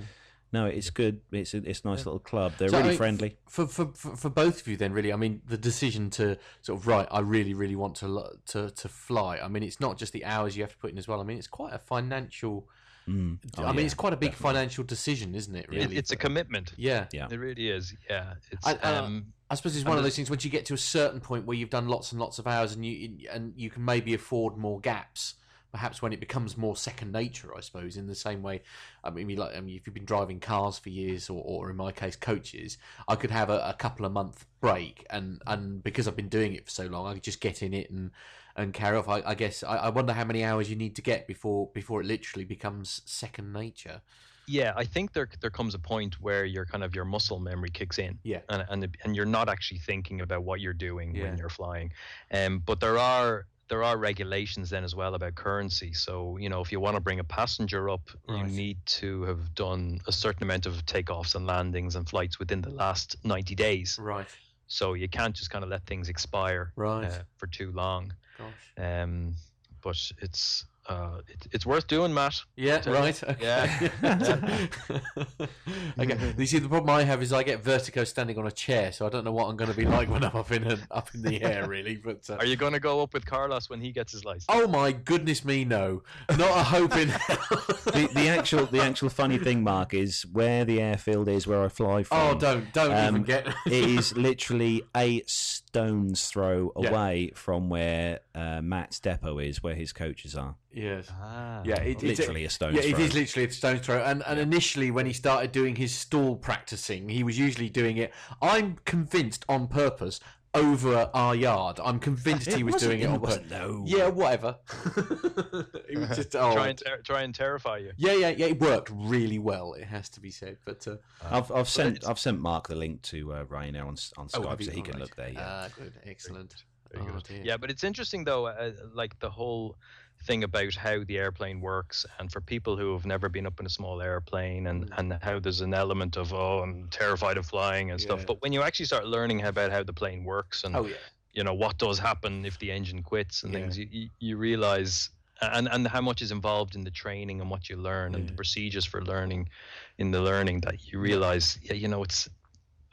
no, it's good. It's a, it's a nice little club. They're So, I really mean, friendly. for, for for for both of you then really i mean the decision to sort of right i really really want to to to fly i mean it's not just the hours you have to put in as well i mean it's quite a financial Mm. Oh, i mean yeah, it's quite a big definitely. financial decision isn't it It- really it's a commitment. yeah Yeah. It really is. Yeah. It's I- uh, um, I suppose it's one of those things once you get to a certain point where you've done lots and lots of hours and you and you can maybe afford more gaps. Perhaps when it becomes more second nature, I suppose, in the same way. I mean, like I mean, if you've been driving cars for years, or, or in my case, coaches, I could have a, a couple of month break, and and because I've been doing it for so long, I could just get in it and and carry off. I, I guess I, I wonder how many hours you need to get before before it literally becomes second nature. yeah, I think there there comes a point where your kind of your muscle memory kicks in. Yeah. and and and you're not actually thinking about what you're doing Yeah. when you're flying. Um, but there are there are regulations then as well about currency. So you know, if you want to bring a passenger up, you need to have done a certain amount of takeoffs and landings and flights within the last 90 days. Right. So you can't just kind of let things expire Right. uh, for too long. Gosh. Um, but it's uh, it, it's worth doing, Matt. Yeah, Tell you. right. Okay. Yeah. (laughs) okay. You see, the problem I have is I get vertigo standing on a chair, so I don't know what I'm going to be like when I'm up in a, up in the air, really. But uh, Are you going to go up with Carlos when he gets his license? oh my goodness me, no, not a hope in hell. the, the actual the actual funny thing, Mark, is where the airfield is where I fly from. oh, don't don't even Um, get. (laughs) it is literally a stone's throw Yeah. away from where uh, Matt's depot is, where his coaches are. Yes. Ah. Yeah, it, it's Literally a stone's Yeah, it throw. is literally a stone's throw. And, and initially, when he started doing his stall practicing, he was usually doing it. I'm convinced on purpose over our yard. I'm convinced It he was doing it it on wasn't, purpose. no. Yeah, whatever. (laughs) he was (laughs) just oh, Try and ter- try and terrify you. yeah, yeah, yeah. It worked really well. It has to be said. But uh, I've I've sent it's- I've sent Mark the link to uh, Rainair on on oh, Skype have you- so he can alright. look there. Yeah. Ah, good, excellent. Very Oh, good. Yeah, but it's interesting though, uh, like the whole thing about how the airplane works, and for people who have never been up in a small airplane, and Mm. and how there's an element of oh, I'm terrified of flying and Yeah. stuff. But when you actually start learning about how the plane works and Oh yeah. you know what does happen if the engine quits and Yeah. things, you, you, you realize. And, and how much is involved in the training and what you learn and the procedures for learning in the learning that you realize yeah you know it's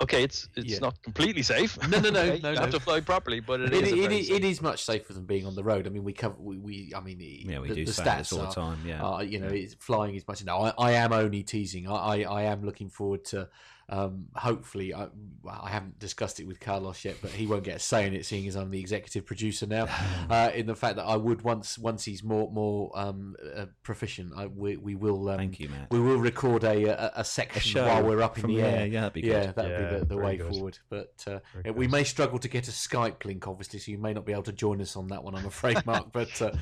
okay it's it's Yeah. not completely safe No, no, no, Okay, (laughs) no, you have to fly properly but it it is. It, it, it is much safer than being on the road. I mean, we cover we, we I mean, yeah, we the, do the stats all the time. Yeah. Uh, you know, it's, flying is much. No, I, I am only teasing. I, I, I am looking forward to. Um, hopefully, I, I haven't discussed it with Carlos yet, but he won't get a say in it, seeing as I'm the executive producer now. (laughs) uh, in the fact that I would once once he's more more um, uh, proficient, I, we, we will. Um, Thank you, Matt. We will record a a, a section show while we're up in from the there, air. yeah, that'd be good. Yeah, good. that'd Yeah, be the, the way good. forward. But uh, yeah, we may struggle to get a Skype link, obviously, so you may not be able to join us on that one. I'm afraid, (laughs) Mark. But uh,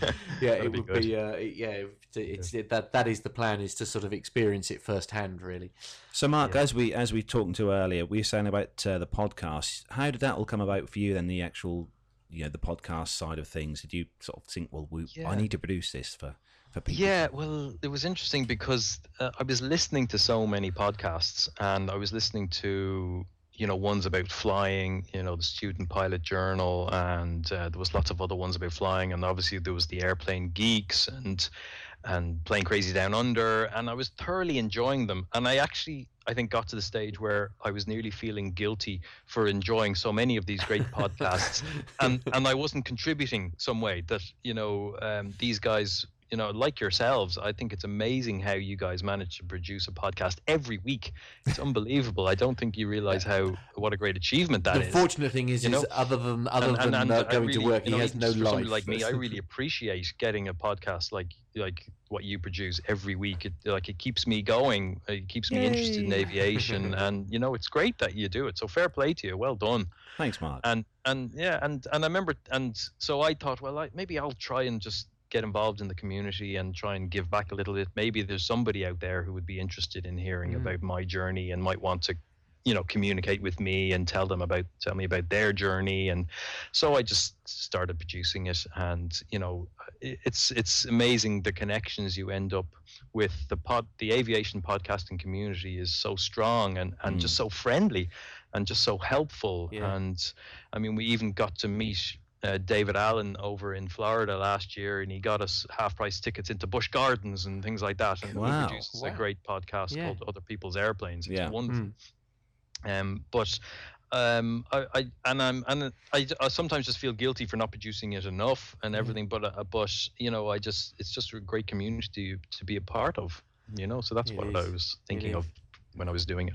yeah, That'd it be would good. be. Uh, yeah, it's, it's that that is the plan is to sort of experience it firsthand, really. So, Mark, as we as we talked to earlier, we were saying about uh, the podcast. How did that all come about for you? Then the actual, you know, the podcast side of things. Did you sort of think, well, we, I need to produce this for for people? Yeah, well, it was interesting because uh, I was listening to so many podcasts, and I was listening to you know ones about flying, you know, the Student Pilot Journal, and uh, there was lots of other ones about flying, and obviously there was the Airplane Geeks and and Plane Crazy Down Under, and I was thoroughly enjoying them, and I actually. I think got to the stage where I was nearly feeling guilty for enjoying so many of these great podcasts, (laughs) and and I wasn't contributing some way. That you know um, these guys you know, like yourselves, I think it's amazing how you guys manage to produce a podcast every week. It's (laughs) unbelievable. I don't think you realize how what a great achievement that the is. fortunate thing is, you know? is other than other And- and- than and I going really- to work, you know, he has no for life. like me. I really (laughs) appreciate getting a podcast like like what you produce every week. It like it keeps me going. It keeps me interested in aviation, (laughs) and you know it's great that you do it. So fair play to you. Well done Thanks, Mark. and and yeah and and i remember and so i thought well I, maybe i'll try and just get involved in the community and try and give back a little bit. Maybe there's somebody out there who would be interested in hearing mm. about my journey and might want to you know communicate with me and tell them about tell me about their journey. And so i just started producing it. And you know it's it's amazing the connections you end up with. The pod the aviation podcasting community is so strong and and just mm. so friendly and just so helpful. Yeah. and i mean we even got to meet uh, David Allen over in Florida last year, and he got us half price tickets into Busch Gardens and things like that. And Wow. he produces a great podcast Yeah. called Other People's Airplanes. It's Yeah. wonderful. Um, but um, I, I and I'm and I, I sometimes just feel guilty for not producing it enough and everything. But uh, but you know, I just it's just a great community to, to be a part of. You know, so that's It what is. I was thinking of when I was doing it.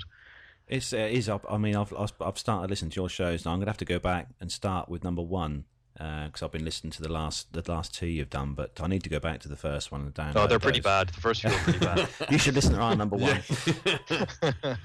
It's uh, it is up. I mean, I've I've I've started listening to your shows now. I'm gonna have to go back and start with number one because I've been listening to the last the last two you've done, but I need to go back to the first one and download. Oh, they're pretty those. bad. The first few are pretty bad. (laughs) You should listen to our number one. (laughs)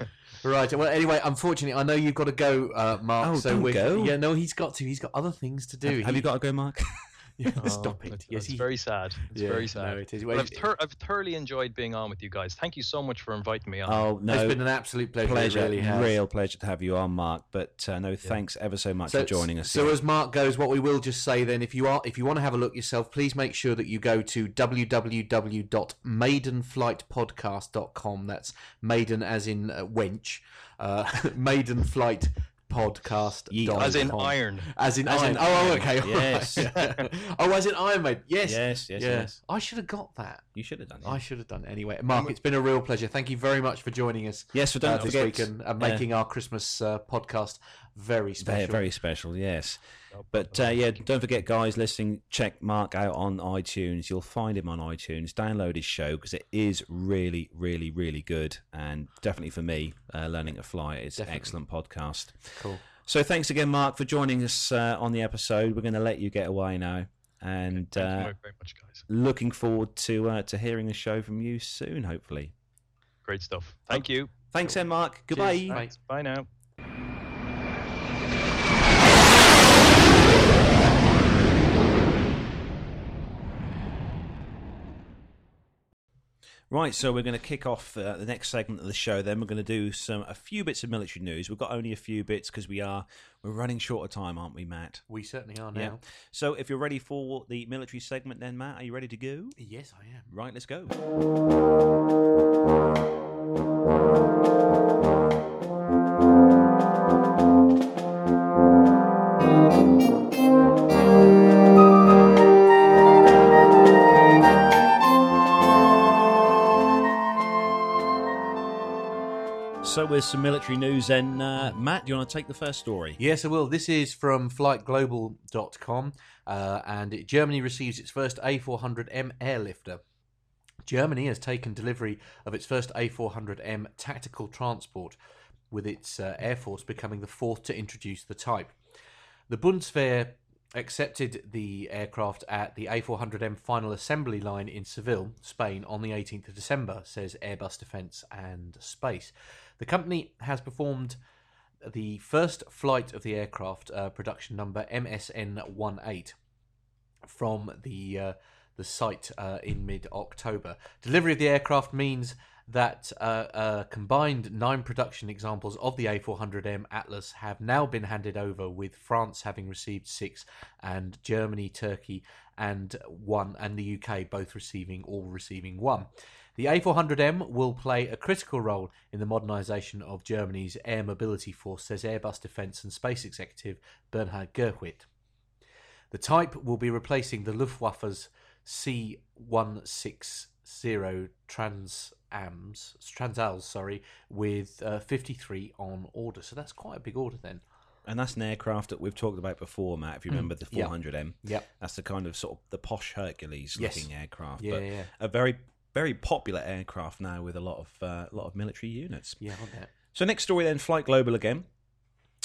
Right. Well, anyway, unfortunately, I know you've got to go, uh, Mark. Oh, so don't we're, go. Yeah, no, he's got to. He's got other things to do. Have, have you got to go, Mark? (laughs) Yeah, (laughs) Oh, Stop it. It's, Yes, he- very sad. It's Yeah, very no, sad. it is. But Well, I've, thor- I've thoroughly enjoyed being on with you guys. Thank you so much for inviting me on. Oh no, It's been an absolute pleasure. pleasure, really has. real pleasure to have you on, Mark. But uh, no, thanks ever so much So, for joining us. so here. as Mark goes, what we will just say then, if you are, if you want to have a look yourself, please make sure that you go to www.maidenflightpodcast.com. That's maiden as in uh, wench, uh, (laughs) maidenflight podcast. Yeah. As in iron. As in As iron. in oh, oh, okay. Yes. right. (laughs) oh, as in Iron Maiden. Yes. Yes, yes, yeah. yes. I should have got that. You should have done it. I should have done it anyway. Mark, it's been a real pleasure. Thank you very much for joining us. Yes, for don't uh, this forget, week and, and uh, making our Christmas uh, podcast very special. Very, very special, yes. But uh, yeah, don't forget, guys, listening, check Mark out on iTunes. You'll find him on iTunes. Download his show because it is really, really, really good. And definitely for me, uh, Learning to Fly is an Definitely. excellent podcast. Cool. So thanks again, Mark, for joining us uh, on the episode. We're going to let you get away now. And Thank you uh, very much, guys. looking forward to uh, to hearing the show from you soon, hopefully. Great stuff. Thank you. Thanks, then, Mark. Goodbye. Cheers. Thanks. Bye now. Right, so we're going to kick off uh, the next segment of the show. Then we're going to do some a few bits of military news. We've got only a few bits because we are we're running short of time, aren't we, Matt? We certainly are now. Yeah. So if you're ready for the military segment, then Matt, are you ready to go? Yes, I am. Right, let's go. So with some military news, then uh, Matt, do you want to take the first story? Yes, I will. This is from flightglobal.com, uh, and it, Germany receives its first A400M airlifter. Germany has taken delivery of its first A400M tactical transport, with its uh, Air Force becoming the fourth to introduce the type. The Bundeswehr accepted the aircraft at the A400M final assembly line in Seville, Spain, on the 18th of December, says Airbus Defence and Space. The company has performed the first flight of the aircraft, uh, production number MSN18, from the uh, the site uh, in mid October. Delivery of the aircraft means that uh, uh, combined nine production examples of the A400M Atlas have now been handed over, with France having received six, and Germany, Turkey, and one, and the UK both receiving all receiving one. The A400M will play a critical role in the modernisation of Germany's air mobility force, says Airbus Defence and Space Executive Bernhard Gerwert. The type will be replacing the Luftwaffe's C-160 Transams, Transalls, sorry, with uh, 53 on order. So that's quite a big order then. And that's an aircraft that we've talked about before, Matt. If you remember the Mm. yeah. 400M, Yep. that's the kind of sort of the posh Hercules Yes. looking aircraft. Yeah, but yeah. a very very popular aircraft now with a lot of uh, lot of military units. Yeah, I bet. So next story then, Flight Global again.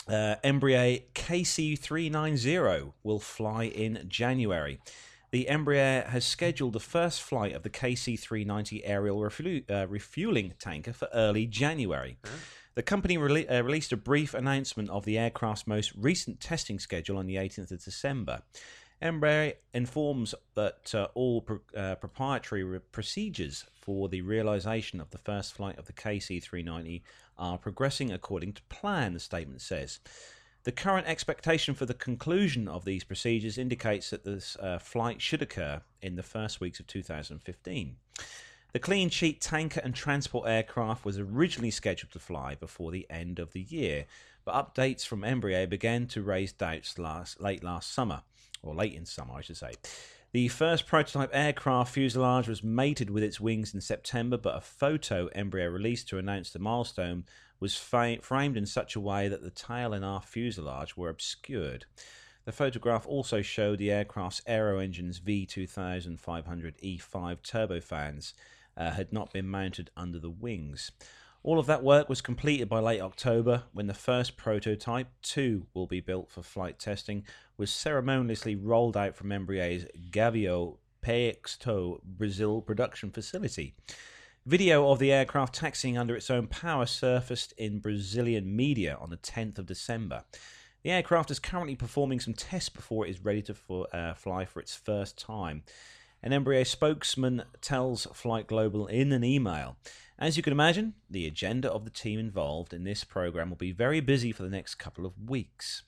Uh, Embraer KC390 will fly in January. The Embraer has scheduled the first flight of the KC390 aerial refu- uh, refueling tanker for early January. The company rele- uh, released a brief announcement of the aircraft's most recent testing schedule on the 18th of December. Embraer informs that uh, all pro- uh, proprietary re- procedures for the realization of the first flight of the KC390 are progressing according to plan, the statement says. The current expectation for the conclusion of these procedures indicates that this uh, flight should occur in the first weeks of 2015. The clean sheet tanker and transport aircraft was originally scheduled to fly before the end of the year, but updates from Embraer began to raise doubts last, late last summer, or late in summer, I should say. The first prototype aircraft fuselage was mated with its wings in September, but a photo Embraer released to announce the milestone was fa- framed in such a way that the tail and aft fuselage were obscured. The photograph also showed the aircraft's aero engine's V2500 E5 turbofans uh, had not been mounted under the wings. All of that work was completed by late October when the first prototype, 2 will be built for flight testing, was ceremoniously rolled out from Embraer's Gavião Peixoto Brazil production facility. Video of the aircraft taxiing under its own power surfaced in Brazilian media on the 10th of December. The aircraft is currently performing some tests before it is ready to uh, fly for its first time. An Embraer spokesman tells Flight Global in an email As you can imagine, the agenda of the team involved in this program will be very busy for the next couple of weeks.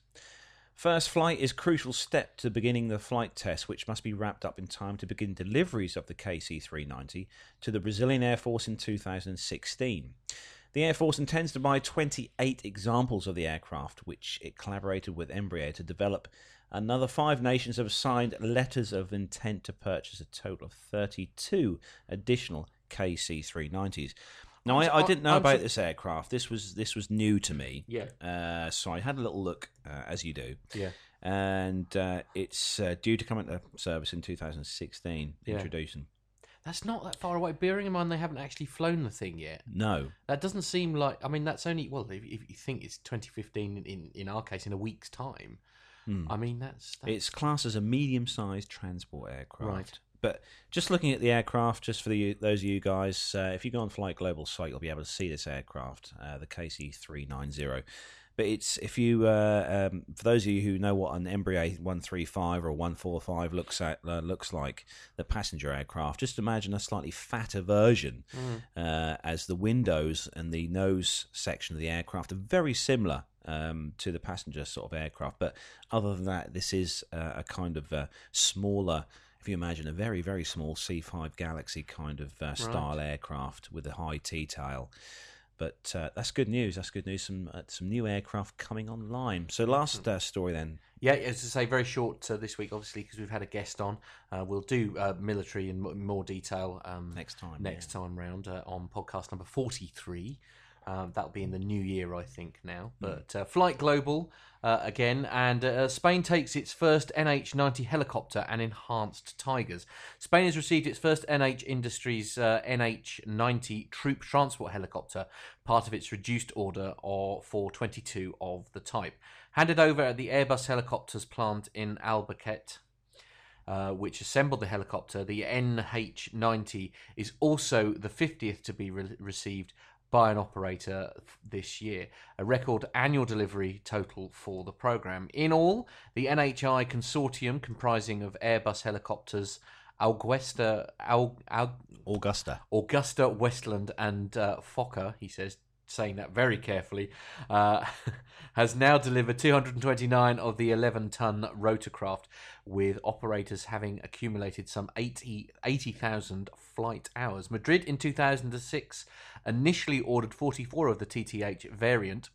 First flight is crucial step to beginning the flight test, which must be wrapped up in time to begin deliveries of the KC 390 to the Brazilian Air Force in 2016. The Air Force intends to buy 28 examples of the aircraft, which it collaborated with Embraer to develop. Another five nations have signed letters of intent to purchase a total of 32 additional KC-390s. Now, I, I didn't know I'm about this aircraft. This was this was new to me. Yeah. Uh, so I had a little look, uh, as you do. Yeah. And uh, it's uh, due to come into service in 2016. Yeah. Introducing. That's not that far away. Bearing in mind they haven't actually flown the thing yet. No. That doesn't seem like. I mean, that's only well. If, if you think it's 2015, in in our case, in a week's time. Hmm. I mean, that's, that's It's classed as a medium-sized transport aircraft. Right. But just looking at the aircraft, just for the, those of you guys, uh, if you go on Flight Global site, you'll be able to see this aircraft, uh, the KC-390. But it's if you, uh, um, for those of you who know what an Embraer 135 or 145 looks at uh, looks like, the passenger aircraft, just imagine a slightly fatter version, uh, as the windows and the nose section of the aircraft are very similar um, to the passenger sort of aircraft. But other than that, this is uh, a kind of uh, smaller. If you imagine a very very small C5 Galaxy kind of uh, style aircraft with a high T tail. But uh, that's good news. That's good news. Some uh, some new aircraft coming online. So last uh, story then. Yeah, as I say, very short uh, this week, obviously, because we've had a guest on. Uh, we'll do uh, military in m- more detail um, Next time, Next time round uh, on podcast number forty-three. Um, that'll be in the new year, I think. Now, but uh, Flight Global uh, again, and uh, Spain takes its first NH90 helicopter and enhanced Tigers. Spain has received its first NH Industries uh, NH90 troop transport helicopter, part of its reduced order or for 22 of the type, handed over at the Airbus helicopters plant in Albuquerque uh, which assembled the helicopter, the NH90, is also the 50th to be re- received by an operator this year, a record annual delivery total for the program. In all, the NHI consortium, comprising of Airbus helicopters, Augusta, Al, Al, Augusta. Augusta, Westland, and uh, Fokker, he says, saying that very carefully, uh, (laughs) has now delivered 229 of the 11 ton rotorcraft, with operators having accumulated some 80 80,000 flight hours. Madrid in 2006 initially ordered 44 of the TTH variant.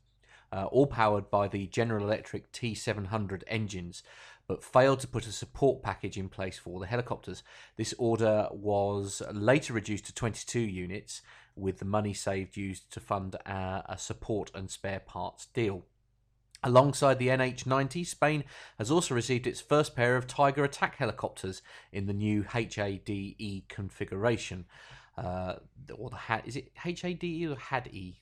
Uh, all powered by the General Electric T700 engines, but failed to put a support package in place for the helicopters. This order was later reduced to 22 units, with the money saved used to fund uh, a support and spare parts deal. Alongside the NH90, Spain has also received its first pair of Tiger attack helicopters in the new HADE configuration. Uh, or the HAD, is it HADE or HADE?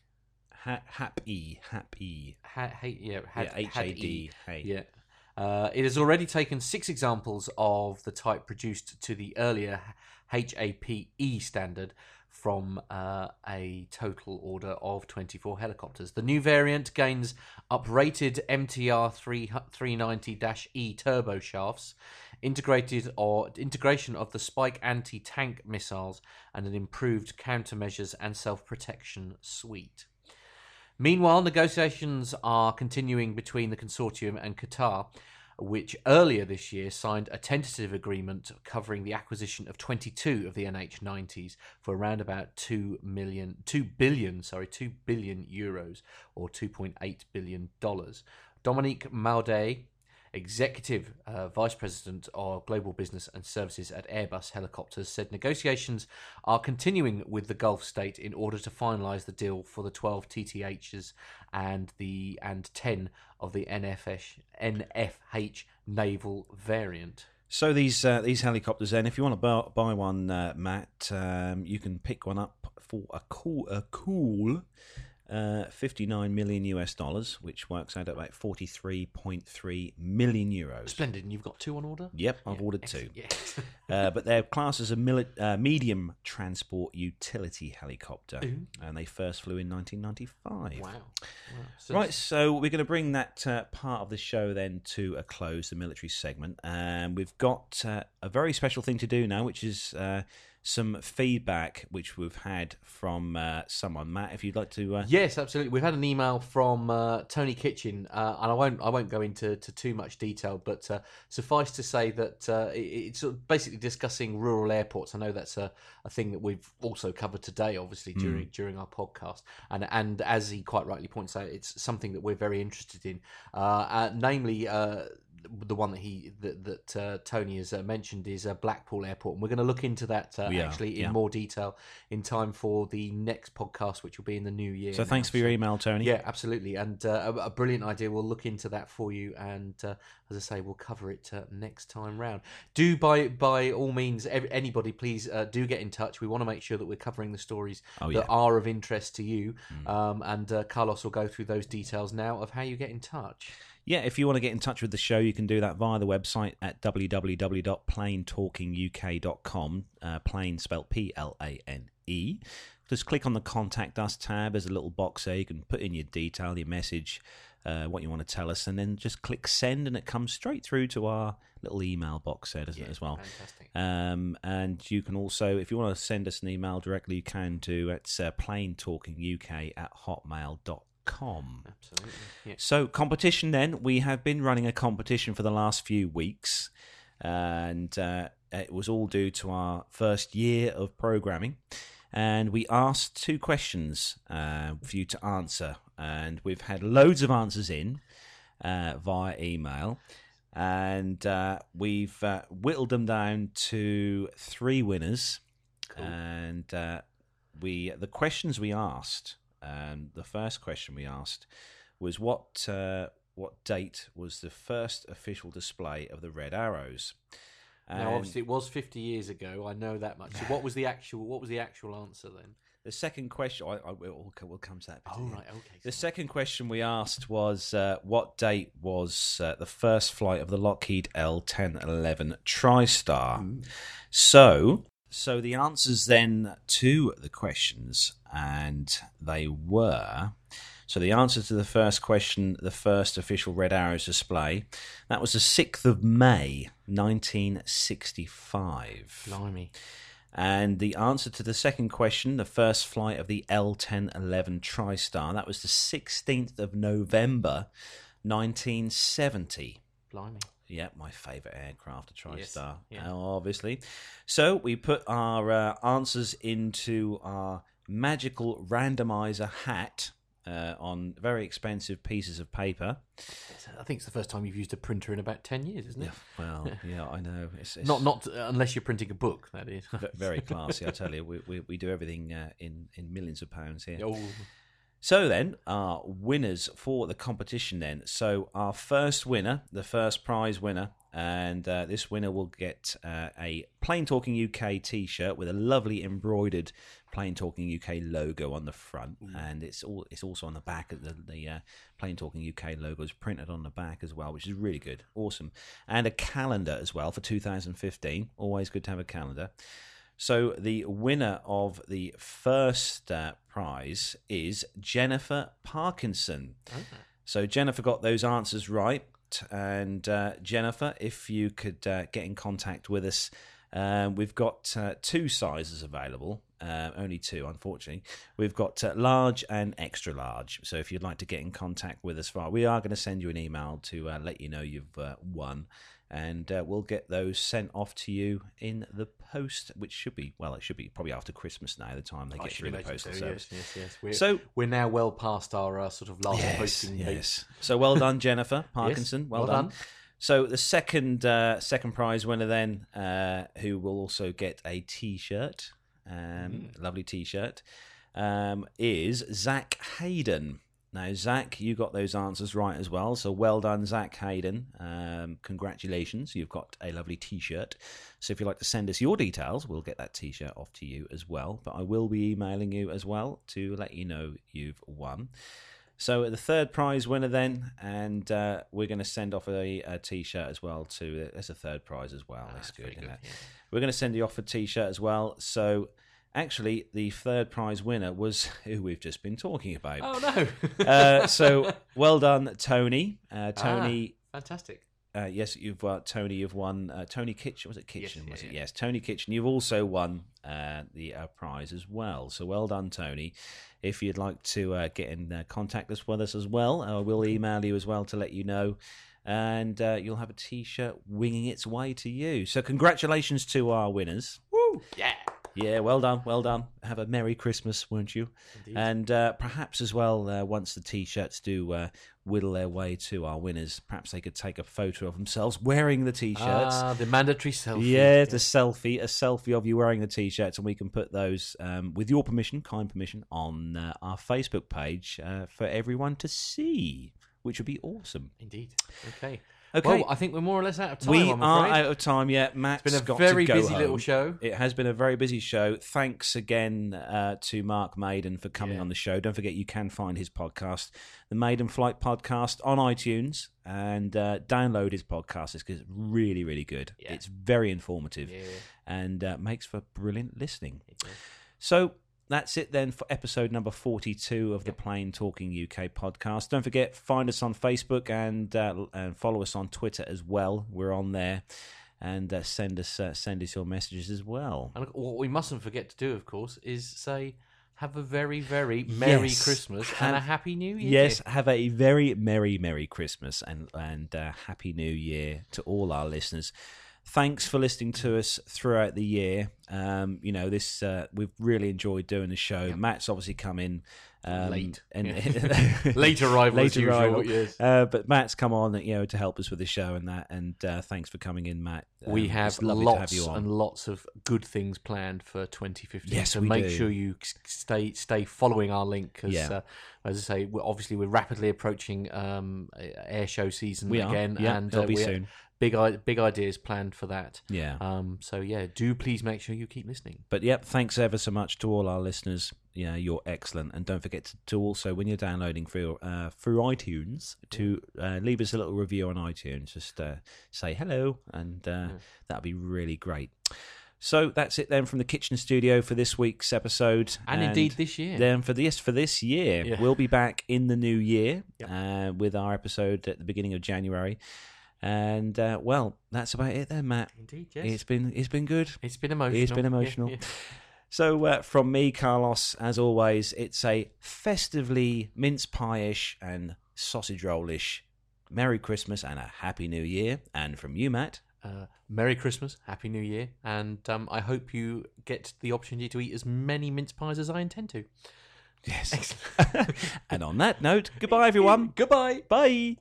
Ha- Hap E. Hap E. Ha, ha, yeah, had, Yeah, H-A-D, hey. Yeah. Uh, it has already taken six examples of the type produced to the earlier HAPE standard from uh, a total order of 24 helicopters. The new variant gains uprated MTR 390-E turbo shafts, integrated or integration of the Spike anti-tank missiles, and an improved countermeasures and self-protection suite. Meanwhile, negotiations are continuing between the consortium and Qatar, which earlier this year signed a tentative agreement covering the acquisition of 22 of the NH90s for around about 2 million 2 billion, sorry, 2 billion euros or 2.8 billion dollars. Dominique Maudet, Executive uh, Vice President of Global Business and Services at Airbus Helicopters, said negotiations are continuing with the Gulf state in order to finalise the deal for the 12 TTHs and the and 10 of the NFH, NFH naval variant. So these uh, these helicopters, then, if you want to buy, buy one, uh, Matt, um, you can pick one up for a cool, a cool uh, 59 million US dollars, which works out at about 43.3 million euros. Splendid, and you've got two on order? Yep, I've ordered two. Yes. (laughs) uh, but they're classed as a mili- uh, medium transport utility helicopter, and they first flew in 1995. wow. wow. So Right, so we're going to bring that uh, part of the show then to a close, the military segment, and we've got uh, a very special thing to do now, which is uh, some feedback which we've had from uh, someone. Matt, if you'd like to. Uh... Yes, absolutely. We've had an email from uh, Tony Kitchen, uh, and I won't I won't go into to too much detail, but uh, suffice to say that uh, it, it's sort of basically discussing rural airports. I know that's a, a thing that we've also covered today, obviously during Mm. during our podcast, and and as he quite rightly points out, it's something that we're very interested in, uh, uh, namely. The one that he that, that uh, Tony has uh, mentioned is uh, Blackpool Airport, and we're going to look into that uh, are, actually in yeah. more detail in time for the next podcast, which will be in the new year. So now. thanks for your email, Tony. Yeah, absolutely, and uh, a, a brilliant idea. We'll look into that for you, and uh, as I say, we'll cover it uh, next time round. Do by by all means, ev- anybody, please uh, do get in touch. We want to make sure that we're covering the stories Oh, that yeah. are of interest to you, um, and uh, Carlos will go through those details now of how you get in touch. Yeah, if you want to get in touch with the show, you can do that via the website at www.planetalkinguk.com. Uh, plane spelled P L A N E. Just click on the Contact Us tab. There's a little box there. You can put in your detail, your message, uh, what you want to tell us, and then just click send, and it comes straight through to our little email box there, doesn't it, as well? Fantastic. Um, and you can also, if you want to send us an email directly, you can do. It's uh, planetalkinguk at hotmail.com. Absolutely. Yeah. So, competition then. We have been running a competition for the last few weeks, and uh, it was all due to our first year of programming. And we asked two questions uh, for you to answer, and we've had loads of answers in uh, via email. And uh, we've uh, whittled them down to three winners. And uh, we the questions we asked, um, the first question we asked was what uh, what date was the first official display of the red arrows? now, obviously, it was fifty years ago. I know that much. So, what was the actual? What was the actual answer then? the second question, I, I, we'll, we'll come to that. Oh right, okay. The second question we asked was uh, what date was uh, the first flight of the Lockheed L1011 TriStar? So, so the answers then to the questions, and they were. So the answer to the first question, the first official Red Arrows display, that was the sixth of May, nineteen sixty-five. Blimey. And the answer to the second question, the first flight of the L1011 TriStar, that was the 16th of November, 1970. Blimey. Yeah, my favourite aircraft, a Yes, TriStar, yeah. uh, obviously. So we put our uh, answers into our magical randomizer hat uh, on very expensive pieces of paper. I think it's the first time you've used a printer in about ten years, isn't it? Yeah, Well, (laughs) yeah, I know. It's, it's Not not uh, unless you're printing a book. That is. very (laughs) classy, I tell you. We, we, we do everything uh, in, in millions of pounds here. Oh, So then, our winners for the competition then. So our first winner, the first prize winner, and uh, this winner will get uh, a Plane Talking UK T-shirt with a lovely embroidered Plane Talking UK logo on the front, and it's all it's also on the back. of The the uh, Plane Talking UK logo is printed on the back as well, which is really good, awesome, and a calendar as well for 2015. Always good to have a calendar. So the winner of the first uh, prize is Jennifer Parkinson. So Jennifer got those answers right, and uh, Jennifer, if you could uh, get in contact with us, uh, we've got uh, two sizes available. Uh, only two, unfortunately. We've got uh, large and extra large. So if you'd like to get in contact with us, we are going to send you an email to uh, let you know you've uh, won and uh, we'll get those sent off to you in the post, which should be well, it should be probably after Christmas now. The time they I get through the postal so, service. Yes, yes, yes. We're, So- we're now well past our uh, sort of last Yes, posting date. yes. So well done, Jennifer (laughs) Parkinson. well, well done. done. So the second uh, second prize winner then, uh, who will also get a T-shirt, um, Mm. lovely T-shirt, um, is Zach Hayden. Now, Zach, you got those answers right as well. So well done, Zach Hayden. Um, congratulations, you've got a lovely T-shirt. So if you'd like to send us your details, we'll get that T-shirt off to you as well. But I will be emailing you as well to let you know you've won. So the third prize winner then, and uh, we're going to send off a, a T-shirt as well. To there's a third prize as well. that's good. good, it? yeah. We're going to send you off a T-shirt as well. So actually, the third prize winner was (laughs) who we've just been talking about. Oh no! (laughs) uh, so well done, Tony. Uh, Tony. Ah, fantastic. uh, yes, you've uh, Tony. You've won uh, Tony Kitchen. Was it Kitchen? Yes, was yeah, it? yeah. Yes, Tony Kitchen. You've also won uh, the uh, prize as well. So well done, Tony. If you'd like to uh, get in uh, contact us with us as well, uh, we'll email you as well to let you know. And uh, you'll have a T-shirt winging its way to you. So congratulations to our winners. Woo! Yeah. Yeah, well done, well done. Have a Merry Christmas, won't you? Indeed. And uh, perhaps as well, uh, once the T-shirts do uh, whittle their way to our winners, perhaps they could take a photo of themselves wearing the T-shirts. Ah, the mandatory selfie. yeah, the selfie, a selfie of you wearing the T-shirts, and we can put those, um, with your permission, kind permission, on uh, our Facebook page uh, for everyone to see, which would be awesome. Indeed. Okay. Okay. Well, I think we're more or less out of time. we I'm are afraid. out of time yet. Matt's It's been a got very to go busy little show. It has been a very busy show. Thanks again uh, to Mark Maiden for coming Yeah. on the show. Don't forget you can find his podcast, the Maiden Flight Podcast, on iTunes and uh, download his podcast. It's really, really good. Yeah. It's very informative Yeah. and uh, makes for brilliant listening. So that's it then for episode number 42 of the Plane Talking UK podcast. Don't forget, find us on Facebook and, uh, and follow us on Twitter as well. We're on there. And uh, send us uh, send us your messages as well. And what we mustn't forget to do, of course, is say have a very, very Merry Yes. Christmas Have- and a Happy New Year. Yes, have a very merry merry Christmas and and uh, happy New Year to all our listeners. Thanks for listening to us throughout the year. Um, you know this uh, we've really enjoyed doing the show. Matt's obviously come in um, Late. and (laughs) Late arrival Late usual, arrival. yes. Uh, but Matt's come on, you know, to help us with the show and that. And uh, thanks for coming in, Matt. we Um, have it's lovely to have lots on. and lots of good things planned for 2015. Yes, so make do. sure you stay stay following our link because, Yeah. uh, as I say, we're, obviously we're rapidly approaching um, air show season We are. again, Yeah, and it'll be soon. Big big ideas planned for that. Yeah. Um, so yeah, do please make sure you keep listening. But yep, thanks ever so much to all our listeners. Yeah, you're excellent, and don't forget to, to also when you're downloading through uh, through iTunes to uh, leave us a little review on iTunes. Just uh, say hello, and uh, that'd be really great. So that's it then from the kitchen studio for this week's episode, And indeed this year. Then for this for this year, Yeah. we'll be back in the new year (laughs) uh, with our episode at the beginning of January. And uh, well, that's about it then, Matt. Indeed, yes. It's been it's been good. It's been emotional. It's been Yeah, emotional. yeah. So, uh, from me, Carlos, as always, it's a festively mince pie-ish and sausage roll-ish Merry Christmas and a Happy New Year. And from you, Matt, Uh, Merry Christmas, Happy New Year, and um, I hope you get the opportunity to eat as many mince pies as I intend to. Yes. (laughs) and on that note, goodbye, (laughs) everyone. Goodbye. Bye.